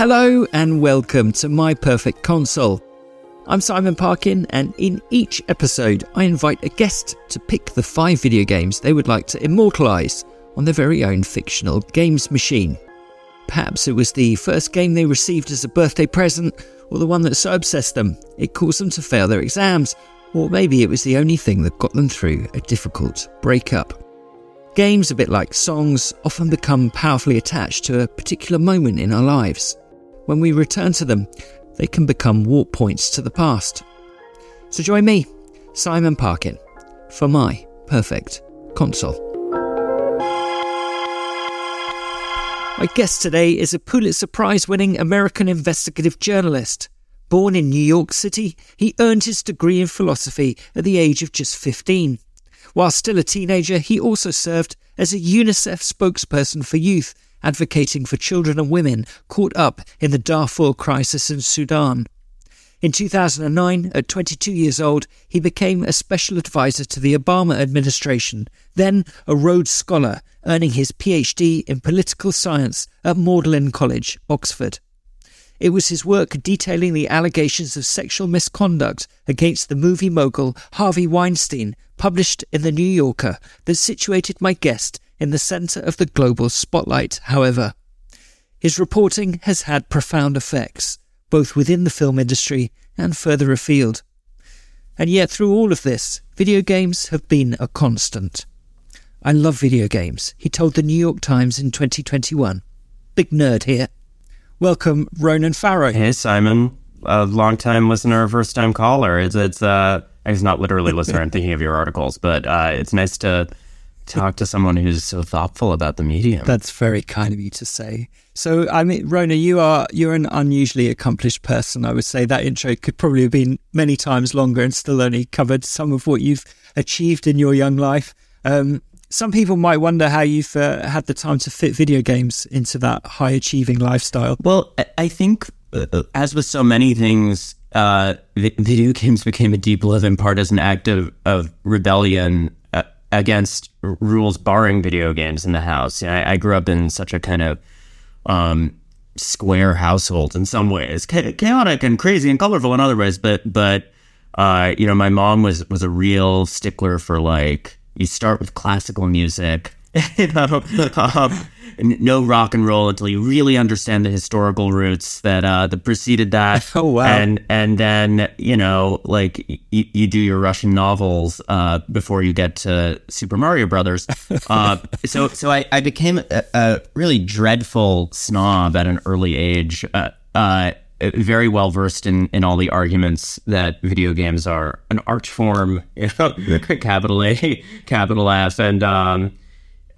Hello and welcome to My Perfect Console. I'm Simon Parkin, and in each episode, I invite a guest to pick the five video games they would like to immortalise on their very own fictional games machine. Perhaps it was the first game they received as a birthday present, or the one that so obsessed them it caused them to fail their exams, or maybe it was the only thing that got them through a difficult breakup. Games, a bit like songs, often become powerfully attached to a particular moment in our lives. When we return to them, they can become warp points to the past. So join me, Simon Parkin, for my perfect console. My guest today is a Pulitzer Prize winning American investigative journalist. Born in New York City, he earned his degree in philosophy at the age of just 15. While still a teenager, he also served as a UNICEF spokesperson for youth advocating for children and women caught up in the Darfur crisis in Sudan. In 2009, at 22 years old, he became a special advisor to the Obama administration, then a Rhodes Scholar, earning his PhD in political science at Magdalen College, Oxford. It was his work detailing the allegations of sexual misconduct against the movie mogul Harvey Weinstein, published in The New Yorker, that situated my guest in the centre of the global spotlight, however. His reporting has had profound effects, both within the film industry and further afield. And yet, through all of this, video games have been a constant. I love video games, he told the New York Times in 2021. Big nerd here. Welcome, Ronan Farrow. Hey, Simon. A long time listener, first time caller. It's, it's, uh, it's not literally listener. I'm thinking of your articles, but uh, it's nice to talk to someone who's so thoughtful about the medium. That's very kind of you to say. So, I mean, Ronan, you are you're an unusually accomplished person. I would say that intro could probably have been many times longer and still only covered some of what you've achieved in your young life. Um, some people might wonder how you've uh, had the time to fit video games into that high achieving lifestyle. Well, I think, uh, as with so many things, uh, video games became a deep love in part as an act of, of rebellion against rules barring video games in the house. I, I grew up in such a kind of um, square household in some ways, chaotic and crazy and colorful in other ways. But but uh, you know, my mom was was a real stickler for like you start with classical music. no rock and roll until you really understand the historical roots that uh, that preceded that. Oh wow! And and then you know, like y- you do your Russian novels uh, before you get to Super Mario Brothers. Uh, so so I, I became a, a, really dreadful snob at an early age. Uh, uh, very well versed in, in all the arguments that video games are an art form, you know, capital A, capital F, and um,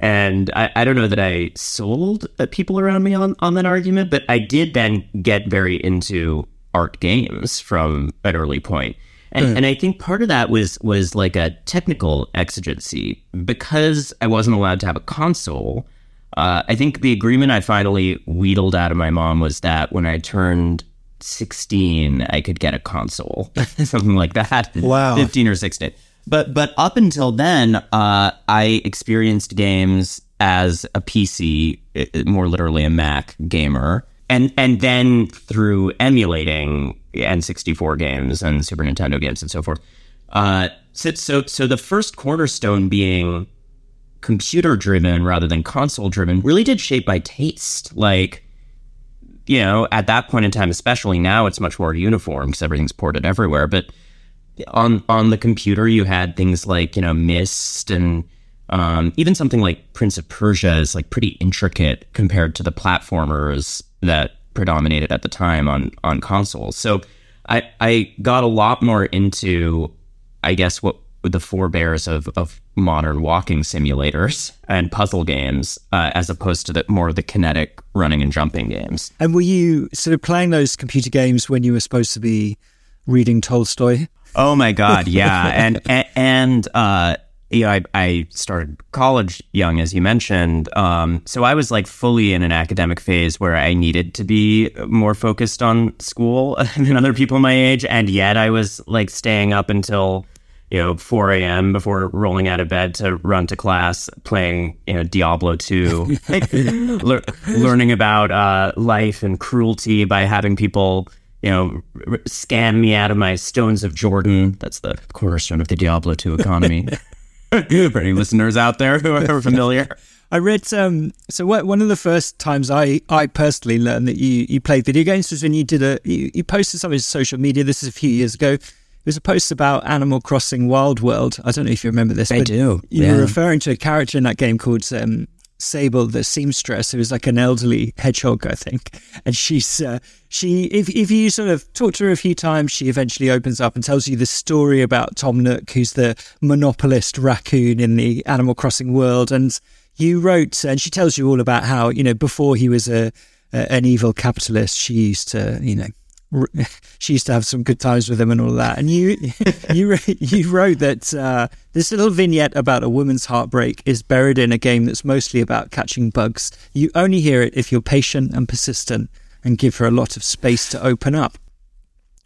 and I, I don't know that I sold people around me on on that argument, but I did then get very into art games from an early point. And, and I think part of that was was like a technical exigency because I wasn't allowed to have a console. Uh, I think the agreement I finally wheedled out of my mom was that when I turned 16, I could get a console, something like that. Wow. 15 or 16. But but up until then, uh, I experienced games as a PC, more literally a Mac gamer and and then through emulating N64 games and Super Nintendo games and so forth. Uh, so, so so the first cornerstone being computer driven rather than console driven really did shape my taste. Like, you know, at that point in time, especially now, it's much more uniform because everything's ported everywhere. But on on the computer, you had things like you know Myst and um, even something like Prince of Persia is like pretty intricate compared to the platformers that predominated at the time on on consoles. So I I got a lot more into I guess what the forebears of of modern walking simulators and puzzle games uh, as opposed to the more of the kinetic running and jumping games. And were you sort of playing those computer games when you were supposed to be reading Tolstoy? Oh my god, yeah. and and, and uh you know, I, I started college young, as you mentioned. Um, so I was like fully in an academic phase where I needed to be more focused on school than other people my age. And yet I was like staying up until, you know, 4 a.m. before rolling out of bed to run to class, playing, you know, Diablo 2, Le- learning about uh, life and cruelty by having people you know, scam me out of my Stones of Jordan. That's the cornerstone of the Diablo 2 economy. For any listeners out there who are familiar. I read um, so what, one of the first times I, I personally learned that you, you played video games was when you did a you, you posted something to social media. This is a few years ago. It was a post about Animal Crossing Wild World. I don't know if you remember this. I do. You yeah. were referring to a character in that game called um, Sable, the seamstress, who is like an elderly hedgehog, I think. And she's uh, she if if you sort of talk to her a few times, she eventually opens up and tells you the story about Tom Nook, who's the monopolist raccoon in the Animal Crossing world. And you wrote, and she tells you all about how you know before he was a, a an evil capitalist, she used to you know she used to have some good times with him and all that. And you you you wrote that uh, this little vignette about a woman's heartbreak is buried in a game that's mostly about catching bugs. You only hear it if you're patient and persistent and give her a lot of space to open up.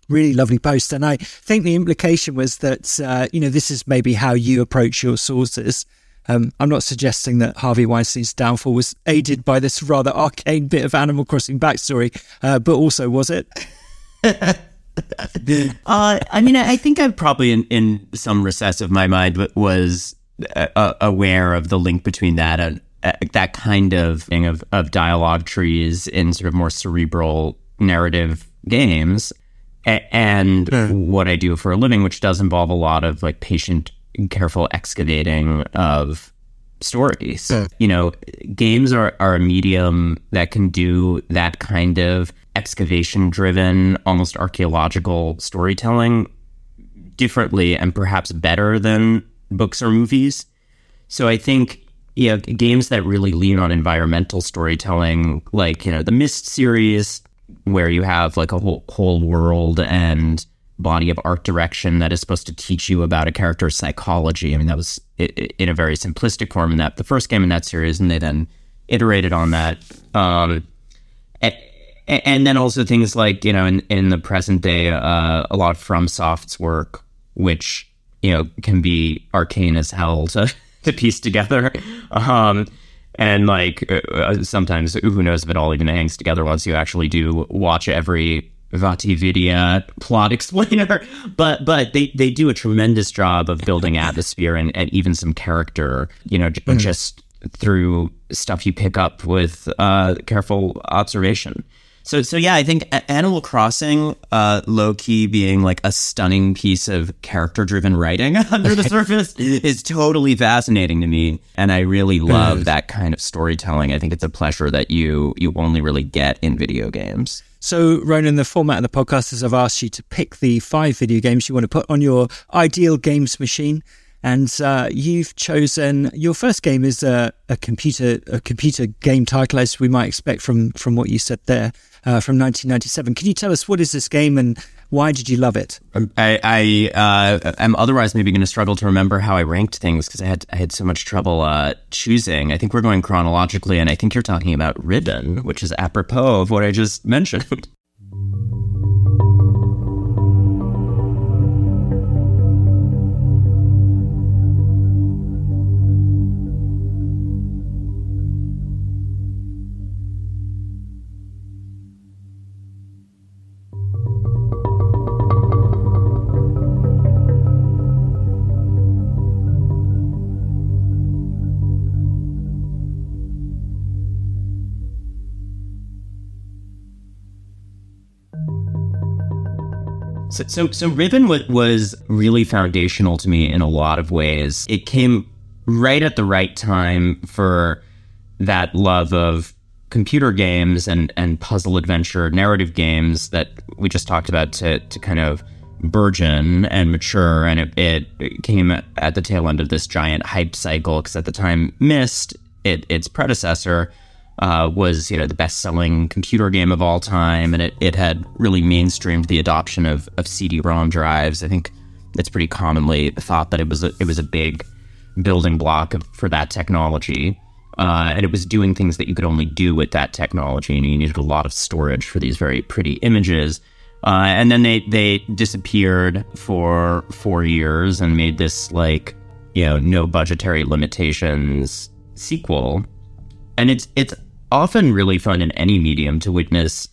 Really lovely post, and I think the implication was that uh, you know this is maybe how you approach your sources. Um, I'm not suggesting that Harvey Weinstein's downfall was aided by this rather arcane bit of Animal Crossing backstory, uh, but also was it? uh, I mean, I think I probably, in, in some recess of my mind, was uh, aware of the link between that and uh, that kind of thing of, of dialogue trees in sort of more cerebral narrative games, a- and what I do for a living, which does involve a lot of like patient, careful excavating of stories. You know, games are, are a medium that can do that kind of excavation driven, almost archaeological storytelling differently and perhaps better than books or movies. So I think yeah, games that really lean on environmental storytelling, like you know the Myst series, where you have like a whole whole world and body of art direction that is supposed to teach you about a character's psychology. I mean, that was in a very simplistic form in that the first game in that series, and they then iterated on that. Um, and then also things like you know in, in the present day uh, a lot of FromSoft's work which you know can be arcane as hell to, to piece together. Um, and like uh, sometimes who knows if it all even hangs together once you actually do watch every VaatiVidya plot explainer. But but they, they do a tremendous job of building atmosphere and, and even some character you know mm. just through stuff you pick up with uh, careful observation So, so yeah, I think Animal Crossing, uh, low key being like a stunning piece of character driven writing under the surface is totally fascinating to me. And I really love that kind of storytelling. I think it's a pleasure that you, you only really get in video games. So, Ronan, the format of the podcast is I've asked you to pick the five video games you want to put on your ideal games machine and uh, you've chosen your first game is a, a, computer a computer game title, as we might expect from from what you said there, uh, from 1997. Can you tell us what is this game and why did you love it? Um, I, I uh, am otherwise maybe going to struggle to remember how I ranked things because I had I had so much trouble uh, choosing. I think we're going chronologically, and I think you're talking about Riven, which is apropos of what I just mentioned. So, so, so Riven was, really foundational to me in a lot of ways. It came right at the right time for that love of computer games and, and puzzle adventure narrative games that we just talked about to, to kind of burgeon and mature. And it, it came at the tail end of this giant hype cycle because at the time, Myst, it, its predecessor, uh, was you know the best selling computer game of all time, and it, it had really mainstreamed the adoption of, of CD-ROM drives. I think it's pretty commonly thought that it was a, it was a big building block of, for that technology, uh, and it was doing things that you could only do with that technology, and you needed a lot of storage for these very pretty images. Uh, and then they they disappeared for four years and made this like you know no budgetary limitations sequel and it's it's often really fun in any medium to witness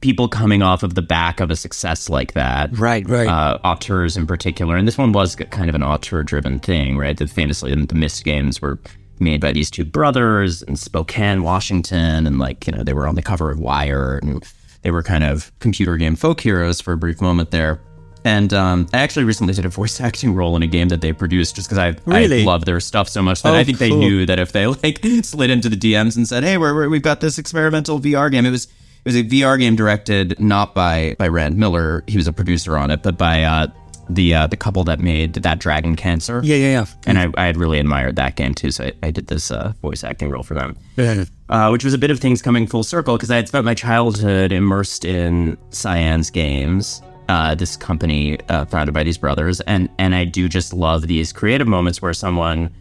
people coming off of the back of a success like that. Right, right. Uh, auteurs in particular. And this one was kind of an auteur driven thing, right? The famously, the Myst games were made by these two brothers in Spokane, Washington. And like, you know, they were on the cover of Wired and they were kind of computer game folk heroes for a brief moment there. And um, I actually recently did a voice acting role in a game that they produced just because I, really? I love their stuff so much that oh, I think cool. they knew that if they like slid into the DMs and said, "Hey, we're, we're, we've got this experimental VR game," it was it was a VR game directed not by by Rand Miller, he was a producer on it, but by uh, the uh, the couple that made that Dragon Cancer. Yeah, yeah, yeah. And I, I had really admired that game too, so I, I did this uh, voice acting role for them. Yeah. Uh, which was a bit of things coming full circle because I had spent my childhood immersed in Cyan's games uh, this company uh, founded by these brothers, and and I do just love these creative moments where someone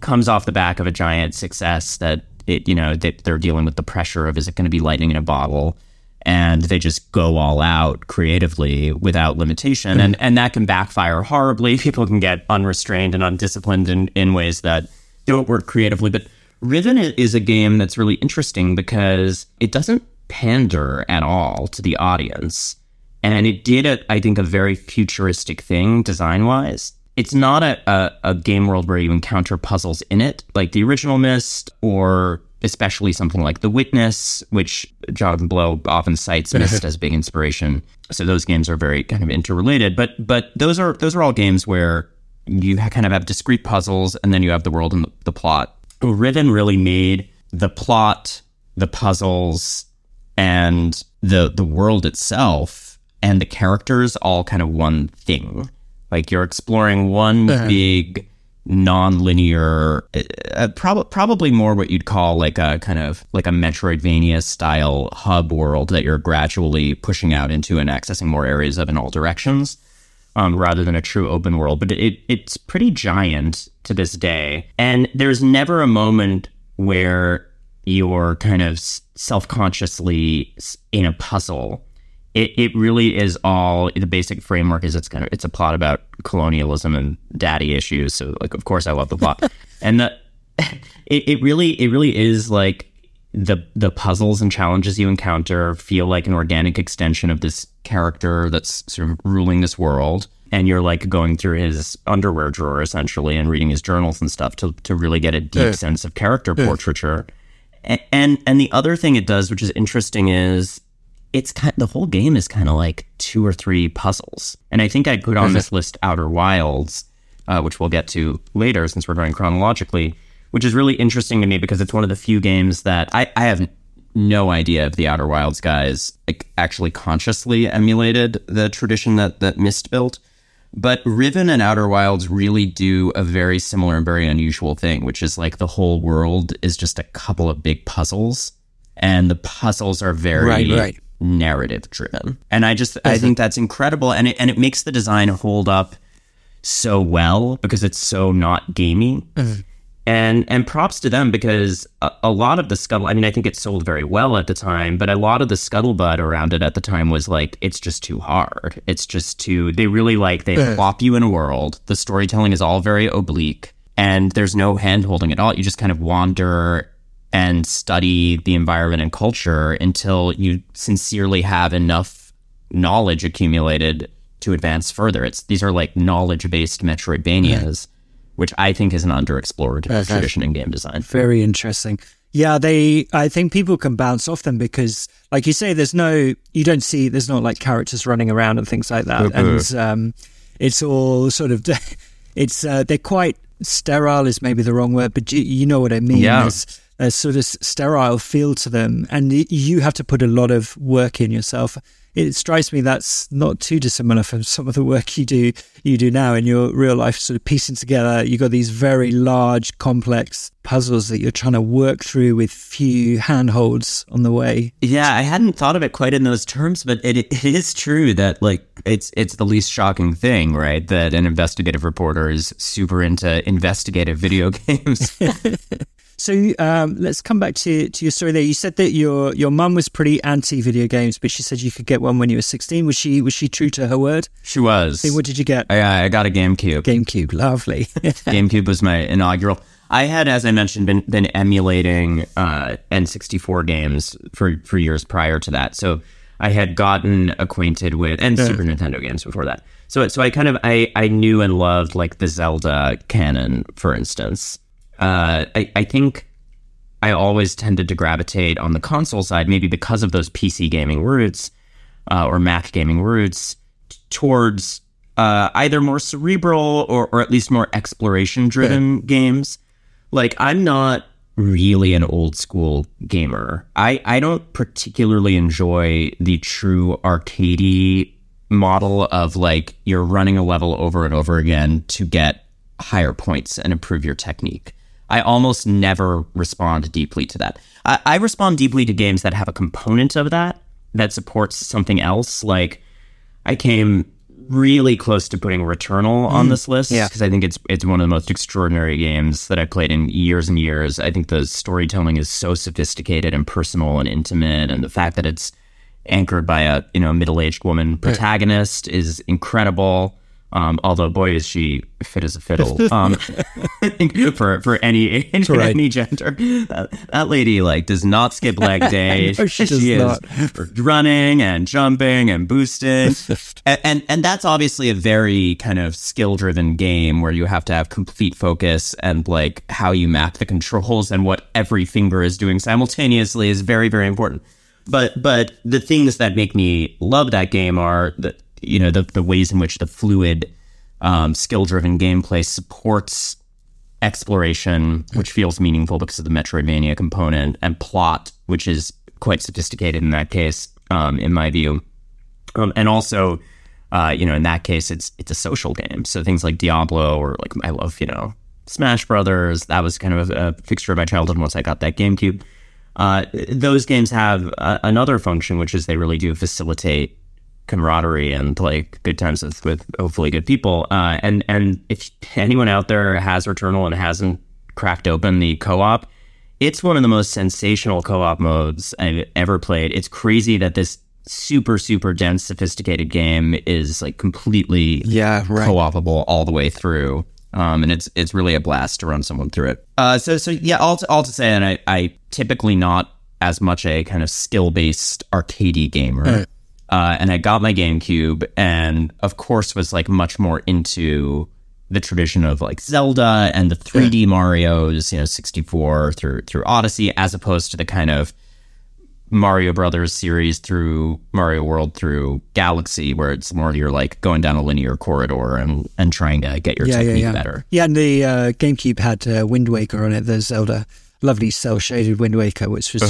comes off the back of a giant success that it you know they, they're dealing with the pressure of is it going to be lightning in a bottle, and they just go all out creatively without limitation, and and that can backfire horribly. People can get unrestrained and undisciplined in in ways that don't work creatively, but. Riven is a game that's really interesting because it doesn't pander at all to the audience. And it did, a, I think, a very futuristic thing design wise. It's not a, a, a, game world where you encounter puzzles in it, like the original Myst, or especially something like The Witness, which Jonathan Blow often cites Myst as big inspiration. So those games are very kind of interrelated. But but those are those are all games where you kind of have discrete puzzles, and then you have the world and the, plot. Riven really made the plot, the puzzles, and the the world itself and the characters all kind of one thing. Like you're exploring one uh-huh. big non-linear uh, prob- probably more what you'd call like a kind of like a metroidvania style hub world that you're gradually pushing out into and accessing more areas of in all directions um, rather than a true open world but it, it's pretty giant to this day and there's never a moment where you're kind of self-consciously in a puzzle it, it really is all the basic framework is it's kind of it's a plot about colonialism and daddy issues. So like of course I love the plot. and the it, it really it really is like the the puzzles and challenges you encounter feel like an organic extension of this character that's sort of ruling this world. And you're like going through his underwear drawer essentially and reading his journals and stuff to to really get a deep uh, sense of character uh. portraiture. And, and and the other thing it does, which is interesting, is it's kind the whole game is kind of like two or three puzzles. And I think I put on this list Outer Wilds, uh, which we'll get to later since we're going chronologically, which is really interesting to me because it's one of the few games that I, I have no idea if the Outer Wilds guys like, actually consciously emulated the tradition that that Myst built. But Riven and Outer Wilds really do a very similar and very unusual thing, which is like the whole world is just a couple of big puzzles, and the puzzles are very Right, right. Narrative driven. And I just I think that's incredible, and it and it makes the design hold up so well because it's so not gamey. And and props to them because a, a lot of the scuttle. I mean, I think it sold very well at the time, but a lot of the scuttlebutt around it at the time was like, it's just too hard. It's just too. They really like they plop you in a world. The storytelling is all very oblique, and there's no hand holding at all. You just kind of wander and study the environment and culture until you sincerely have enough knowledge accumulated to advance further. It's these are like knowledge based Metroidvanias, which I think is an underexplored tradition in game design. Very interesting. Yeah, they. I think people can bounce off them because, like you say, there's no. You don't see. There's not like characters running around and things like that, and um, it's all sort of. It's uh, they're quite sterile is maybe the wrong word, but you, you know what I mean. Yeah. There's a sort of sterile feel to them, and you have to put a lot of work in yourself. It strikes me that's not too dissimilar from some of the work you do you do now in your real life, sort of piecing together. You've got these very large, complex puzzles that you're trying to work through with few handholds on the way. Yeah, I hadn't thought of it quite in those terms, but it it is true that like it's it's the least shocking thing, right? That an investigative reporter is super into investigative video games. So um, let's come back to, to your story there. You said that your your mum was pretty anti video games, but she said you could get one when you were 16. Was she was she true to her word? she was. Hey, what did you get? I, I got a GameCube. GameCube, lovely. GameCube was my inaugural. I had, as I mentioned, been been emulating uh, N64 games for for years prior to that. So I had gotten acquainted with and Super Nintendo games before that. So so I kind of I I knew and loved like the Zelda canon, for instance. Uh, I I think I always tended to gravitate on the console side, maybe because of those PC gaming roots uh, or Mac gaming roots, t- towards uh, either more cerebral or, or at least more exploration driven games. Like, I'm not really an old school gamer. I, I don't particularly enjoy the true arcadey model of like you're running a level over and over again to get higher points and improve your technique. I almost never respond deeply to that. I, I respond deeply to games that have a component of that that supports something else. Like I came really close to putting Returnal on mm. this list yeah. because I think it's it's one of the most extraordinary games that I've played in years and years. I think the storytelling is so sophisticated and personal and intimate, and the fact that it's anchored by a you know middle aged woman protagonist is incredible. Um, although boy is she fit as a fiddle. Um, I think for for any age, right. any gender, that, that lady like does not skip leg day. No, she does is not. running and jumping and boosting, and, and and that's obviously a very kind of skill driven game where you have to have complete focus and like how you map the controls and what every finger is doing simultaneously is very very important. But but the things that make me love that game are the you know the the ways in which the fluid um, skill driven gameplay supports exploration, which feels meaningful because of the Metroidvania component, and plot, which is quite sophisticated in that case, um, in my view. Um, and also, uh, you know, in that case, it's it's a social game. So things like Diablo or like I love, you know, Smash Brothers. That was kind of a, a fixture of my childhood once I got that GameCube. Uh, those games have uh, another function, which is they really do facilitate camaraderie and like good times with, with hopefully good people. Uh, and and if anyone out there has Returnal and hasn't cracked open the co-op, it's one of the most sensational co-op modes I've ever played. It's crazy that this super super dense sophisticated game is like completely Yeah, right. co-opable all the way through. Um, and it's it's really a blast to run someone through it. Uh, so so yeah, all to, all to say, and I I typically not as much a kind of skill based arcadey gamer. Uh, and I got my GameCube, and of course was like much more into the tradition of like Zelda and the 3D Mario's, you know, 64 through through Odyssey, as opposed to the kind of Mario Brothers series through Mario World through Galaxy, where it's more you're like going down a linear corridor and, and trying to get your yeah, technique yeah, yeah. better. Yeah, and the uh, GameCube had uh, Wind Waker on it, the Zelda, lovely cell shaded Wind Waker, which was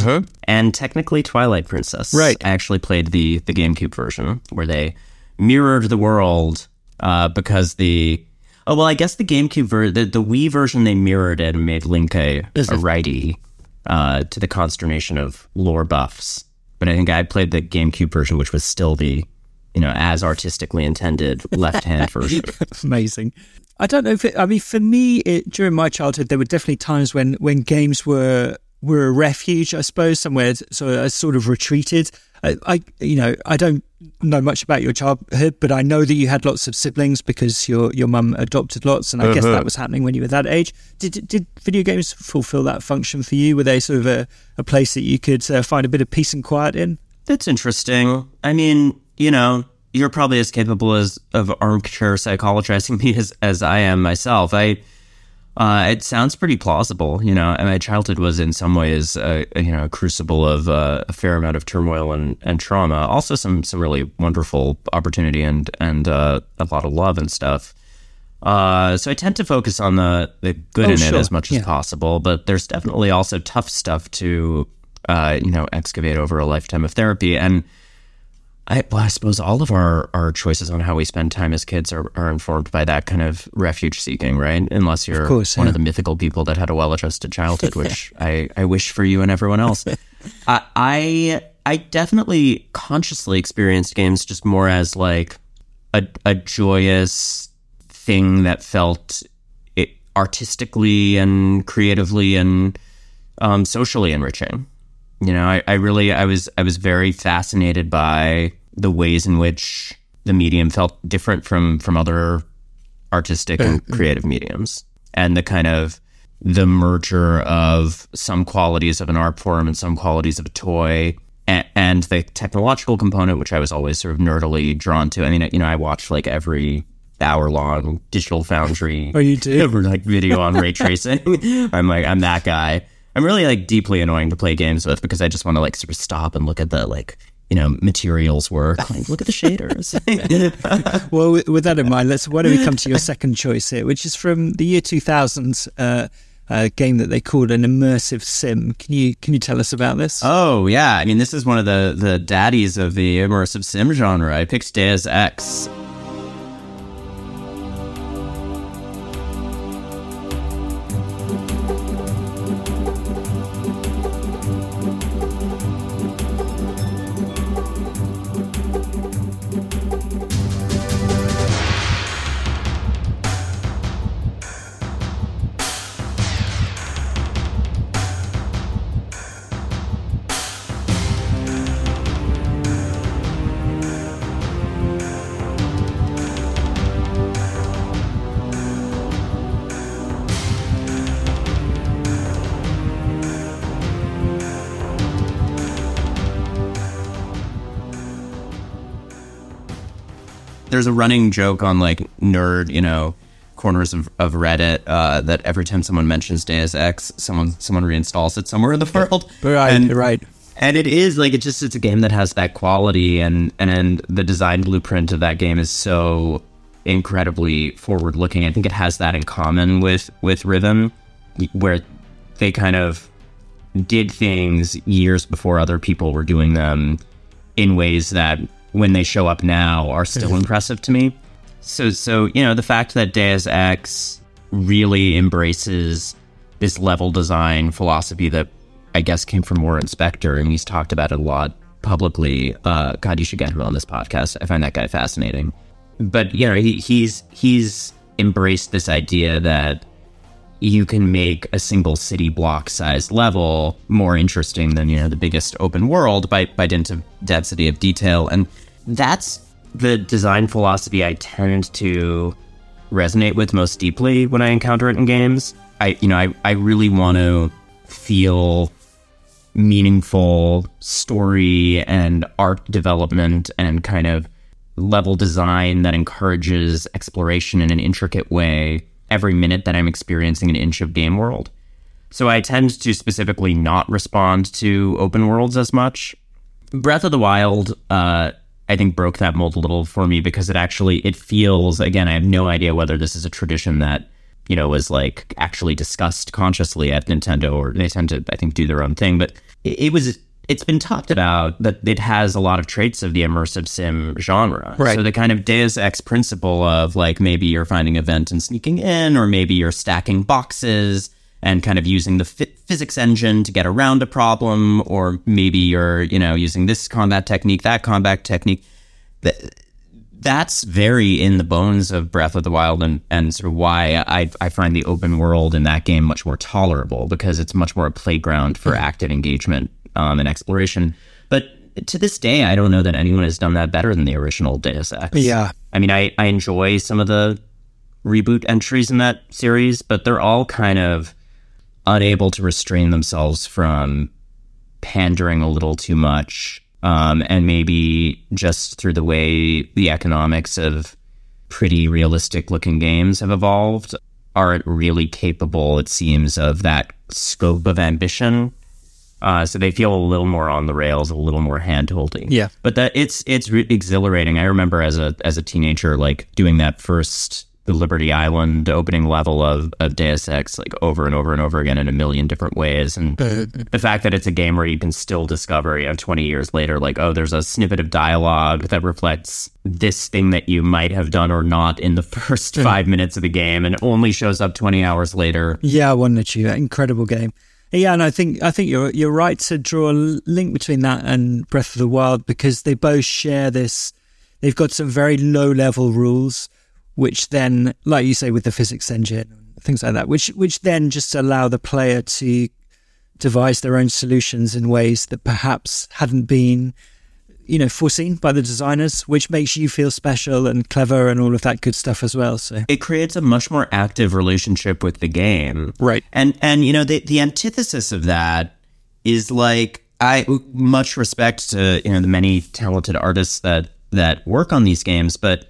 And technically Twilight Princess. Right. I actually played the the GameCube version where they mirrored the world uh, because the oh well I guess the GameCube ver- the, the Wii version they mirrored it and made Link a, a righty uh, to the consternation of lore buffs. But I think I played the GameCube version, which was still the you know as artistically intended left hand version. amazing. I don't know if it, I mean for me it, during my childhood there were definitely times when when games were were a refuge I suppose somewhere so I sort of retreated. I, I you know I don't know much about your childhood but I know that you had lots of siblings because your your mum adopted lots and I guess that was happening when you were that age. Did did video games fulfill that function for you? Were they sort of a, a place that you could uh, find a bit of peace and quiet in? That's interesting. I mean, you know, you're probably as capable as of armchair psychologizing me as, as I am myself. I uh, it sounds pretty plausible, you know. And my childhood was in some ways, uh, you know, a crucible of uh, a fair amount of turmoil and, and trauma. Also, some some really wonderful opportunity and and uh, a lot of love and stuff. Uh, so I tend to focus on the the good Oh, in it as much as possible, but there's definitely also tough stuff to, uh, you know, excavate over a lifetime of therapy. And I, well, I suppose all of our, our choices on how we spend time as kids are, are informed by that kind of refuge seeking, right? Unless you're course, one yeah. of the mythical people that had a well adjusted childhood, which I, I wish for you and everyone else. I, I I definitely consciously experienced games just more as like a, a joyous thing that felt artistically and creatively and um, socially enriching. You know, I, I really I was I was very fascinated by the ways in which the medium felt different from from other artistic and mm-hmm. creative mediums and the kind of the merger of some qualities of an art form and some qualities of a toy and, and the technological component which i was always sort of nerdily drawn to. I mean you know i watched like every hour long digital foundry Oh, you or like video on ray tracing. I'm like i'm that guy i'm really like deeply annoying to play games with because i just want to like sort of stop and look at the like you know materials work like look at the shaders Well, with, with that in mind, let's. Why don't we come to your second choice here, which is from the year 2000, uh, a game that they called an immersive sim. Can you can you tell us about this? Oh yeah, I mean this is one of the the daddies of the immersive sim genre. I picked Deus Ex. There's a running joke on like nerd, you know, corners of, of Reddit uh, that every time someone mentions Deus Ex, someone someone reinstalls it somewhere in the world. Right, and, right. And it is like it just it's a game that has that quality and and, and the design blueprint of that game is so incredibly forward looking. I think it has that in common with with Riven, where they kind of did things years before other people were doing them in ways that when they show up now are still impressive to me. So so you know the fact that Deus Ex really embraces this level design philosophy that I guess came from Warren Spector and he's talked about it a lot publicly. Uh, God, you should get him on this podcast. I find that guy fascinating. But you know he, he's he's embraced this idea that you can make a single city block sized level more interesting than you know the biggest open world by by dint of density of detail and that's the design philosophy i tend to resonate with most deeply when i encounter it in games i you know i, I really want to feel meaningful story and art development and kind of level design that encourages exploration in an intricate way every minute that I'm experiencing an inch of game world. So I tend to specifically not respond to open worlds as much. Breath of the Wild, uh, I think broke that mold a little for me because it actually it feels again I have no idea whether this is a tradition that you know was like actually discussed consciously at Nintendo or they tend to I think do their own thing but it, it was it's been talked about that it has a lot of traits of the immersive sim genre. Right. So the kind of Deus Ex principle of like maybe you're finding a vent and sneaking in, or maybe you're stacking boxes and kind of using the f- physics engine to get around a problem, or maybe you're you know using this combat technique, that combat technique. That, that's very in the bones of Breath of the Wild and, and sort of why I, I find the open world in that game much more tolerable because it's much more a playground for active engagement um, and exploration. But to this day, I don't know that anyone has done that better than the original Deus Ex. Yeah. I mean, I, I enjoy some of the reboot entries in that series, but they're all kind of unable to restrain themselves from pandering a little too much. Um, and maybe just through the way the economics of pretty realistic looking games have evolved, aren't really capable, it seems, of that scope of ambition. Uh, so they feel a little more on the rails, a little more hand holding. Yeah. but that it's it's re- exhilarating. I remember as a as a teenager, like doing that first the Liberty Island opening level of of Deus Ex, like over and over and over again in a million different ways, and the fact that it's a game where you can still discover, you know, twenty years later, like oh, there's a snippet of dialogue that reflects this thing that you might have done or not in the first five minutes of the game, and only shows up twenty hours later. Yeah, One Achievement, incredible game. Yeah, and I think I think you're you're right to draw a link between that and Breath of the Wild because they both share this. They've got some very low level rules, which then, like you say, with the physics engine and things like that, which which then just allow the player to devise their own solutions in ways that perhaps hadn't been, you know, foreseen by the designers, which makes you feel special and clever and all of that good stuff as well. So it creates a much more active relationship with the game. Right. And and you know the the antithesis of that is like I much respect to you know the many talented artists that that work on these games, but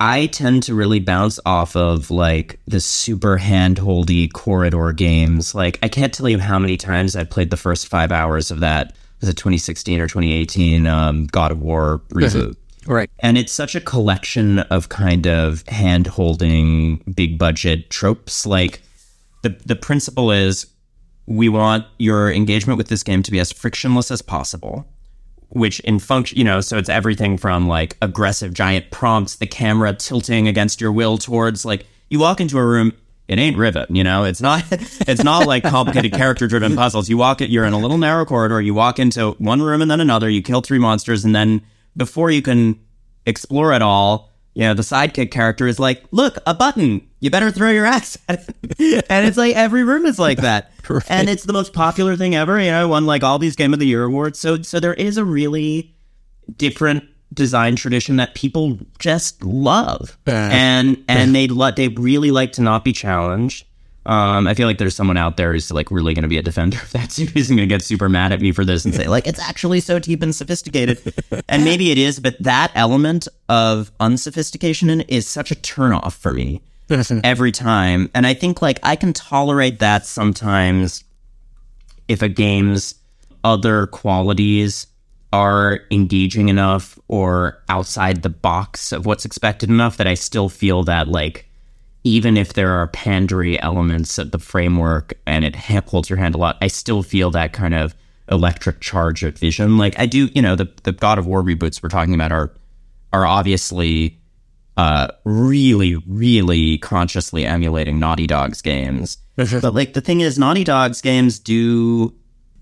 I tend to really bounce off of like the super handholdy corridor games. Like I can't tell you how many times I played the first five hours of that. Was it 2016 or 2018 um, God of War reboot? right. And it's such a collection of kind of hand holding big budget tropes. Like the the principle is we want your engagement with this game to be as frictionless as possible. Which in function, you know, so it's everything from like aggressive giant prompts, the camera tilting against your will towards like you walk into a room, it ain't Riven, you know. It's not. It's not like complicated character-driven puzzles. You walk it. You're in a little narrow corridor. You walk into one room and then another. You kill three monsters, and then before you can explore it all, you know, the sidekick character is like, "Look, a button. You better throw your axe at it." and it's like every room is like that, and it's the most popular thing ever. You know, won like all these Game of the Year awards. So, so there is a really different design tradition that people just love, and and they lo- they really like to not be challenged. Um, I feel like there's someone out there who's like really going to be a defender of that series and going to get super mad at me for this and say like it's actually so deep and sophisticated, and maybe it is, but that element of unsophistication is such a turnoff for me every time, and I think like I can tolerate that sometimes if a game's other qualities are engaging enough or outside the box of what's expected enough that I still feel that like even if there are pandery elements of the framework and it holds your hand a lot, I still feel that kind of electric charge of vision. Like I do, you know, the the God of War reboots we're talking about are are obviously uh, really, really consciously emulating Naughty Dog's games. but like the thing is, Naughty Dog's games do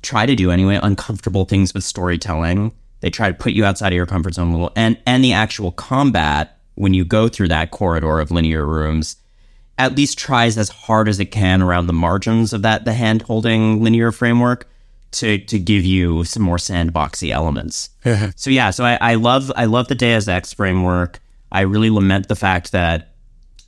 try to do anyway uncomfortable things with storytelling. They try to put you outside of your comfort zone a little, and and the actual combat when you go through that corridor of linear rooms at least tries as hard as it can around the margins of that the hand holding linear framework to to give you some more sandboxy elements. so yeah, so I, I love I love the Deus Ex framework. I really lament the fact that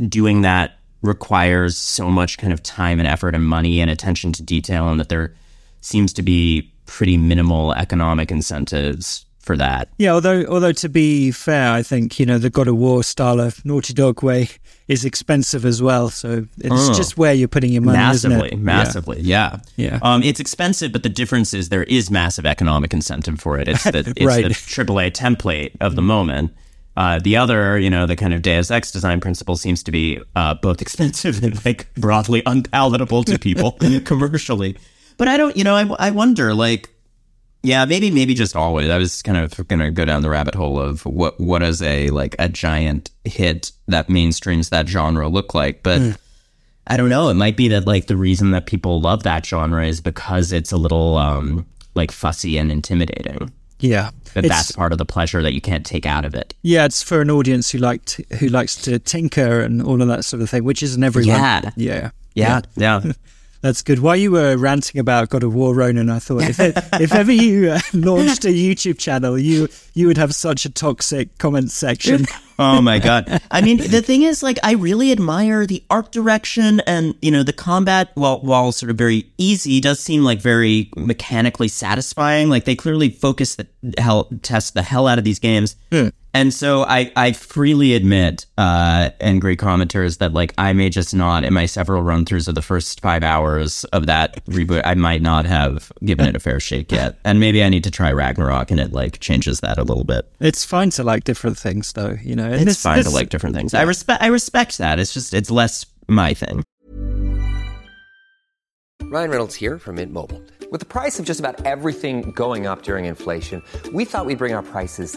doing that requires so much kind of time and effort and money and attention to detail and that there seems to be pretty minimal economic incentives for that. Yeah, although although to be fair, I think you know the God of War style of Naughty Dog way is expensive as well. So it's Oh. just where you're putting your money, massively, isn't it? massively, yeah, Yeah. Um, it's expensive, but the difference is there is massive economic incentive for it. It's the it's Right. the AAA template of the moment. Uh, the other, you know, the kind of Deus Ex design principle seems to be uh, both expensive and like broadly unpalatable to people commercially. But I don't, you know, I, I wonder, like, yeah, maybe maybe just always. I was kind of gonna go down the rabbit hole of what what does a like a giant hit that mainstreams that genre look like, but. I don't know. It might be that like the reason that people love that genre is because it's a little um like fussy and intimidating. Yeah, It's- that's part of the pleasure that you can't take out of it. yeah. It's for an audience who like to, who likes to tinker and all of that sort of thing, which isn't everyone. Yeah. yeah, Yeah, yeah. That's good. While you were ranting about God of War, Ronan, I thought if, if ever you uh, launched a YouTube channel, you you would have such a toxic comment section. oh my god. I mean, the thing is like I really admire the art direction and, you know, the combat while while sort of very easy does seem like very mechanically satisfying. Like they clearly focus the hell test the hell out of these games. And so I, I freely admit, uh, and great commenters that like I may just not in my several run throughs of the first five hours of that reboot, I might not have given it a fair shake yet. And maybe I need to try Ragnarok and it like changes that a little bit. It's fine to like different things, though. You know, It's fine to like different things. I respect I respect that. It's just it's less my thing. Ryan Reynolds here from Mint Mobile. With the price of just about everything going up during inflation, we thought we'd bring our prices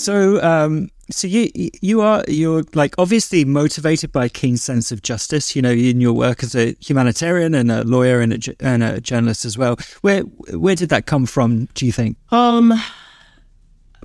So, um, so you you are you're like obviously motivated by a keen sense of justice. You know, in your work as a humanitarian and a lawyer and a, and a journalist as well. Where where did that come from? Do you think? Um,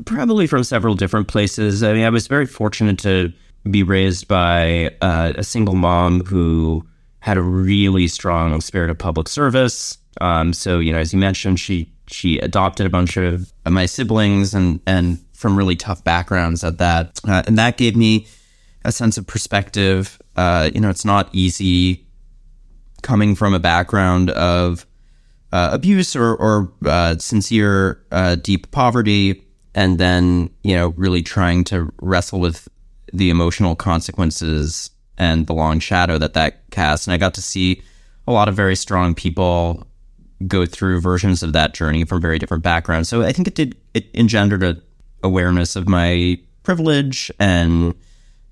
probably from several different places. I mean, I was very fortunate to be raised by uh, a single mom who had a really strong spirit of public service. Um, so you know, as you mentioned, she she adopted a bunch of my siblings and and from really tough backgrounds at that, uh, and that gave me a sense of perspective. Uh, you know, it's not easy coming from a background of uh, abuse or, or uh, sincere uh, deep poverty, and then you know really trying to wrestle with the emotional consequences and the long shadow that that casts. And I got to see a lot of very strong people go through versions of that journey from very different backgrounds. So I think it did it engendered a awareness of my privilege and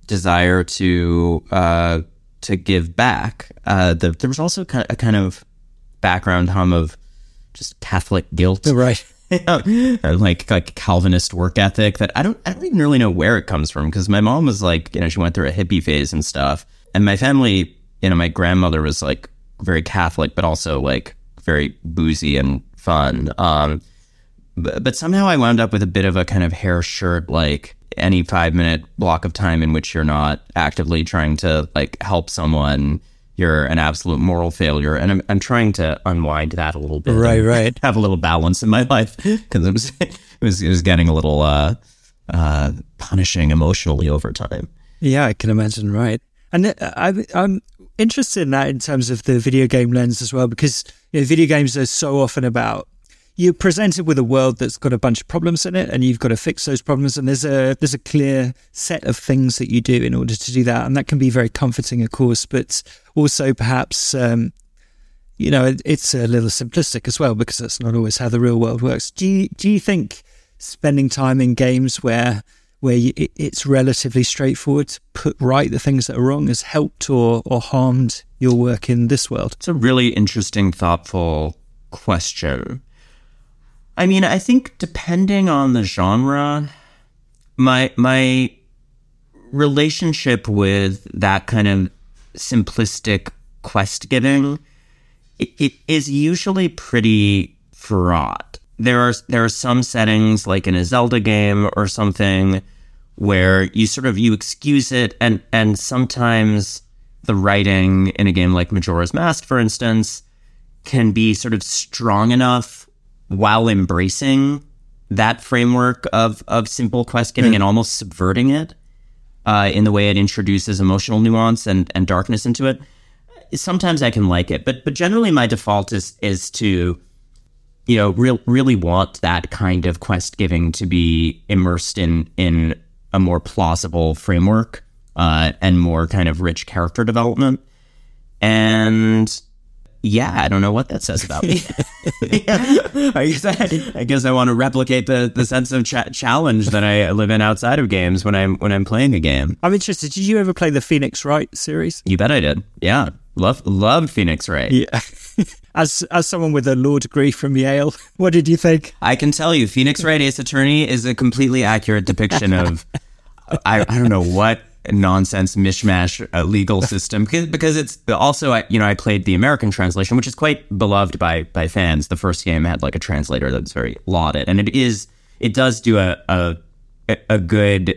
desire to uh, to give back. Uh, the, there was also a kind of background hum of just Catholic guilt, Right. Uh, like like Calvinist work ethic that I don't I don't even really know where it comes from because my mom was like you know she went through a hippie phase and stuff, and my family you know my grandmother was like very Catholic but also like very boozy and fun. Um, but, but somehow I wound up with a bit of a kind of hair shirt, like any five minute block of time in which you're not actively trying to like help someone, you're an absolute moral failure. And I'm, I'm trying to unwind that a little bit. Right, right. Have a little balance in my life because it was, it was, it was getting a little, uh, uh, punishing emotionally over time. Yeah, I can imagine. Right, and uh, I, I'm interested in that in terms of the video game lens as well, because you know, video games are so often about you're presented with a world that's got a bunch of problems in it and you've got to fix those problems and there's a there's a clear set of things that you do in order to do that and that can be very comforting of course but also perhaps um, you know it, it's a little simplistic as well because that's not always how the real world works do you do you think spending time in games where where you, it, it's relatively straightforward to put right the things that are wrong has helped or or harmed your work in this world It's a really interesting, thoughtful question. I mean, I think depending on the genre, my my relationship with that kind of simplistic quest giving it, it is usually pretty fraught. There are there are some settings like in a Zelda game or something where you sort of you excuse it and and sometimes the writing in a game like Majora's Mask for instance can be sort of strong enough while embracing that framework of of simple quest giving and almost subverting it uh, in the way it introduces emotional nuance and, and darkness into it. Sometimes I can like it, but but generally my default is is to you know real, really want that kind of quest giving to be immersed in in a more plausible framework uh, and more kind of rich character development. And yeah, I don't know what that says about me. Yeah. I guess I, I guess I want to replicate the, the sense of cha- challenge that I live in outside of games when I'm when I'm playing a game. i'm interested did you ever play the phoenix wright series You bet I did. Yeah, love love Phoenix Wright. yeah as as someone with a law degree from yale what did you think I can tell you, Phoenix Wright Ace Attorney is a completely accurate depiction of I, I don't know what nonsense mishmash uh, legal system because, because it's also I you know I played the American translation which is quite beloved by by fans. The first game had like a translator that's very lauded, and it is it does do a a, a good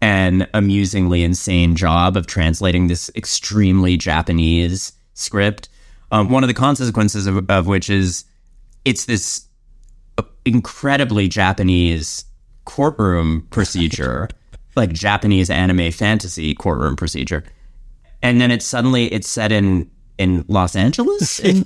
and amusingly insane job of translating this extremely Japanese script. Um, one of the consequences of, of which is it's this incredibly Japanese courtroom procedure, like Japanese anime fantasy courtroom procedure, and then it's suddenly it's set in in Los Angeles in,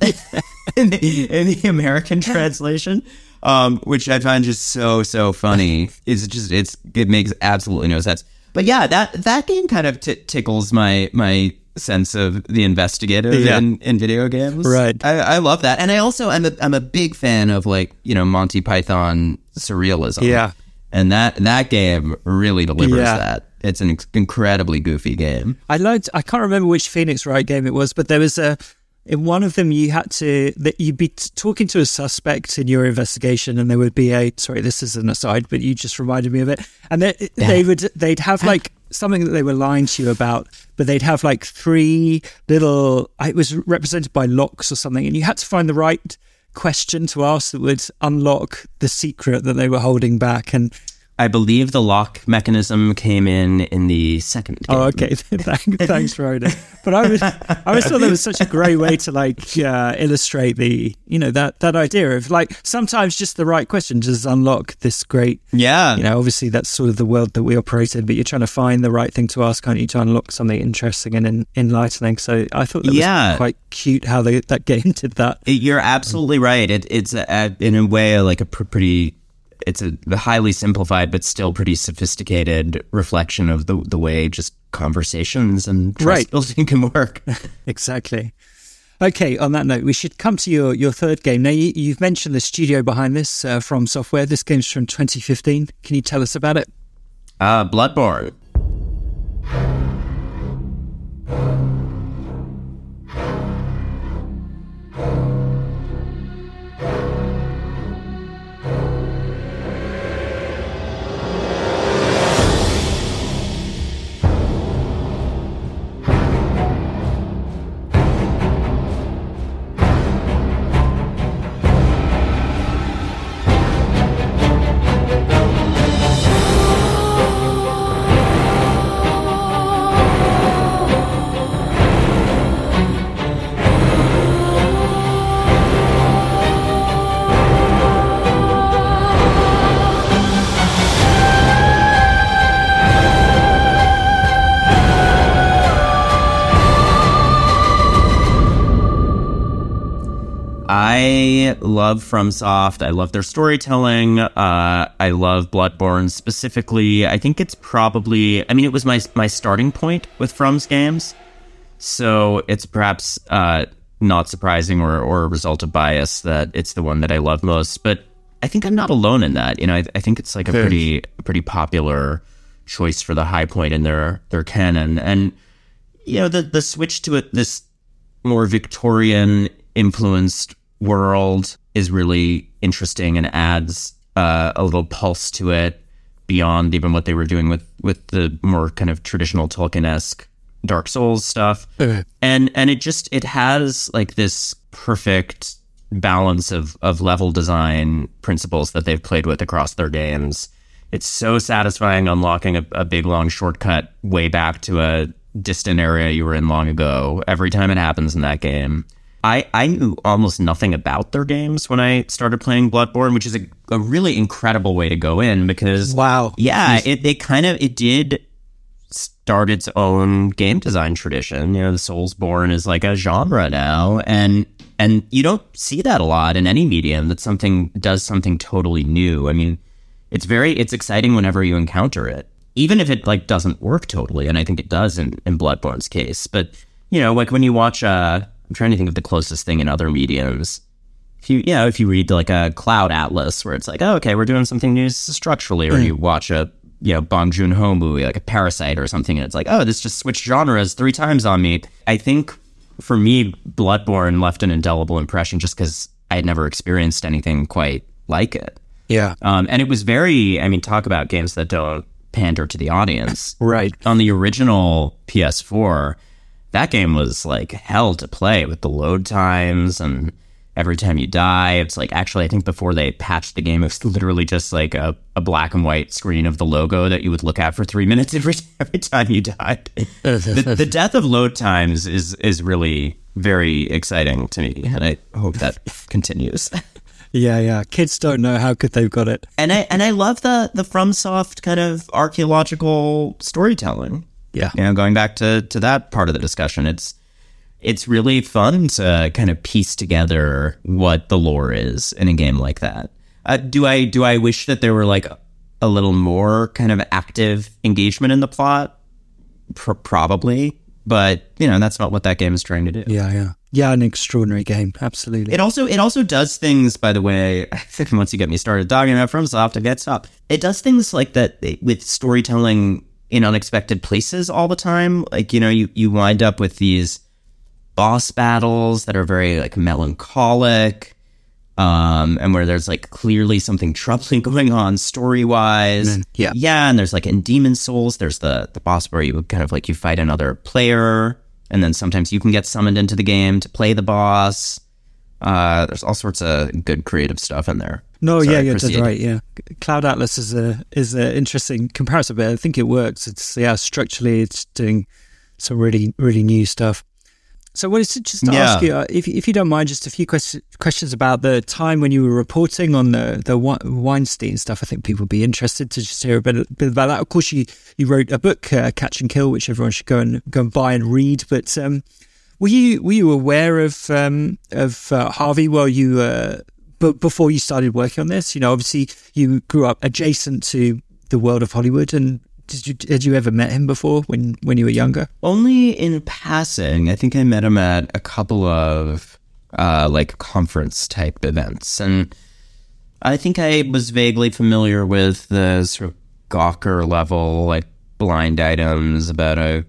in, the, in the American translation, um, which I find just so so funny. It's just it's it makes absolutely no sense. But yeah, that that game kind of t- tickles my my sense of the investigative Yeah. in, in video games. Right. I, I love that, and I also I'm a I'm a big fan of like you know Monty Python surrealism. Yeah. And that that game really delivers Yeah. that. It's an incredibly goofy game. I liked. I can't remember which Phoenix Wright game it was, but there was a. In one of them, you had to that you'd be t- talking to a suspect in your investigation, and there would be a. Sorry, this is an aside, but you just reminded me of it. And they, they would they'd have like something that they were lying to you about, but they'd have like three little. It was represented by locks or something, and you had to find the right question to ask that would unlock the secret that they were holding back. And I believe the lock mechanism came in in the second game. Oh, okay. Thanks, Ronan. But I was, I always thought that was such a great way to like uh, illustrate the, you know, that that idea of like sometimes just the right question does unlock this great. Yeah. You know, obviously that's sort of the world that we operate in, but you're trying to find the right thing to ask, aren't you, to unlock something interesting and enlightening. So I thought that Yeah. was quite cute how they, that game did that. You're absolutely right. It, it's a, a, in a way like a pr- pretty. It's a highly simplified but still pretty sophisticated reflection of the the way just conversations and trust Right. building can work. Exactly. Okay, on that note, we should come to your, your third game. Now, you, you've mentioned the studio behind this, uh, From Software. This game's from 2015. Can you tell us about it? Uh, Bloodborne. I love FromSoft. I love their storytelling. Uh, I love Bloodborne specifically. I think it's probably. I mean, it was my my starting point with From's games, so it's perhaps uh, not surprising or or a result of bias that it's the one that I love most. But I think I'm not alone in that. You know, I, I think it's like a pretty pretty popular choice for the high point in their their canon, and you know the the switch to it this more Victorian influenced world is really interesting and adds uh, a little pulse to it beyond even what they were doing with with the more kind of traditional Tolkien esque Dark Souls stuff. And and it just it has like this perfect balance of of level design principles that they've played with across their games. It's so satisfying unlocking a, a big long shortcut way back to a distant area you were in long ago every time it happens in that game. I, I knew almost nothing about their games when I started playing Bloodborne, which is a, a really incredible way to go in because Wow. yeah, it they kind of it did start its own game design tradition. You know, the Soulsborne is like a genre now, and and you don't see that a lot in any medium that something does something totally new. I mean, it's very it's exciting whenever you encounter it, even if it like doesn't work totally, and I think it does in in Bloodborne's case. But you know, like when you watch uh I'm trying to think of the closest thing in other mediums. If you, you know, if you read like a Cloud Atlas, where it's like, oh, okay, we're doing something new structurally, or you watch a, you know, Bong Joon Ho movie like a Parasite or something, and it's like, oh, this just switched genres three times on me. I think for me, Bloodborne left an indelible impression just because I had never experienced anything quite like it. Yeah. Um, and it was very, I mean, talk about games that don't pander to the audience. Right. On the original PS4, that game was like hell to play with the load times and every time you die, it's like actually, I think before they patched the game, it was literally just like a, a black and white screen of the logo that you would look at for three minutes every, every time you died. the, the death of load times is, is really very exciting to me, and I hope that continues. Yeah, yeah. Kids don't know how good they've got it. and I and I love the the FromSoft kind of archaeological storytelling. Yeah. You know, going back to to that part of the discussion, it's it's really fun to kind of piece together what the lore is in a game like that. Uh, do I do I wish that there were like a little more kind of active engagement in the plot? Pr- probably, but you know that's not what that game is trying to do. Yeah, yeah. Yeah, an extraordinary game. Absolutely. It also it also does things, by the way. once you get me started talking about FromSoft, I get stop. It does things like that with storytelling in unexpected places all the time. Like you know, you you wind up with these boss battles that are very like melancholic, um, and where there's like clearly something troubling going on story wise. yeah. yeah, and there's like in Demon Souls, there's the the boss where you kind of like you fight another player, and then sometimes you can get summoned into the game to play the boss. Uh, there's all sorts of good creative stuff in there. No, Sorry, yeah, proceed. dead right. Yeah, Cloud Atlas is a is an interesting comparison, but I think it works. It's yeah, structurally, it's doing some really really new stuff. So, what is wanted to just Yeah. ask you, uh, if if you don't mind, just a few questions questions about the time when you were reporting on the theWe- Weinstein stuff. I think people would be interested to just hear a bit, bit about that. Of course, you you wrote a book, uh, Catch and Kill, which everyone should go and go and buy and read. But um, were you were you aware of um, of uh, Harvey while you uh, but before you started working on this? You know, obviously you grew up adjacent to the world of Hollywood, and did you had you ever met him before when when you were younger? Only in passing. I think I met him at a couple of uh, like conference type events, and I think I was vaguely familiar with the sort of Gawker level, like blind items about a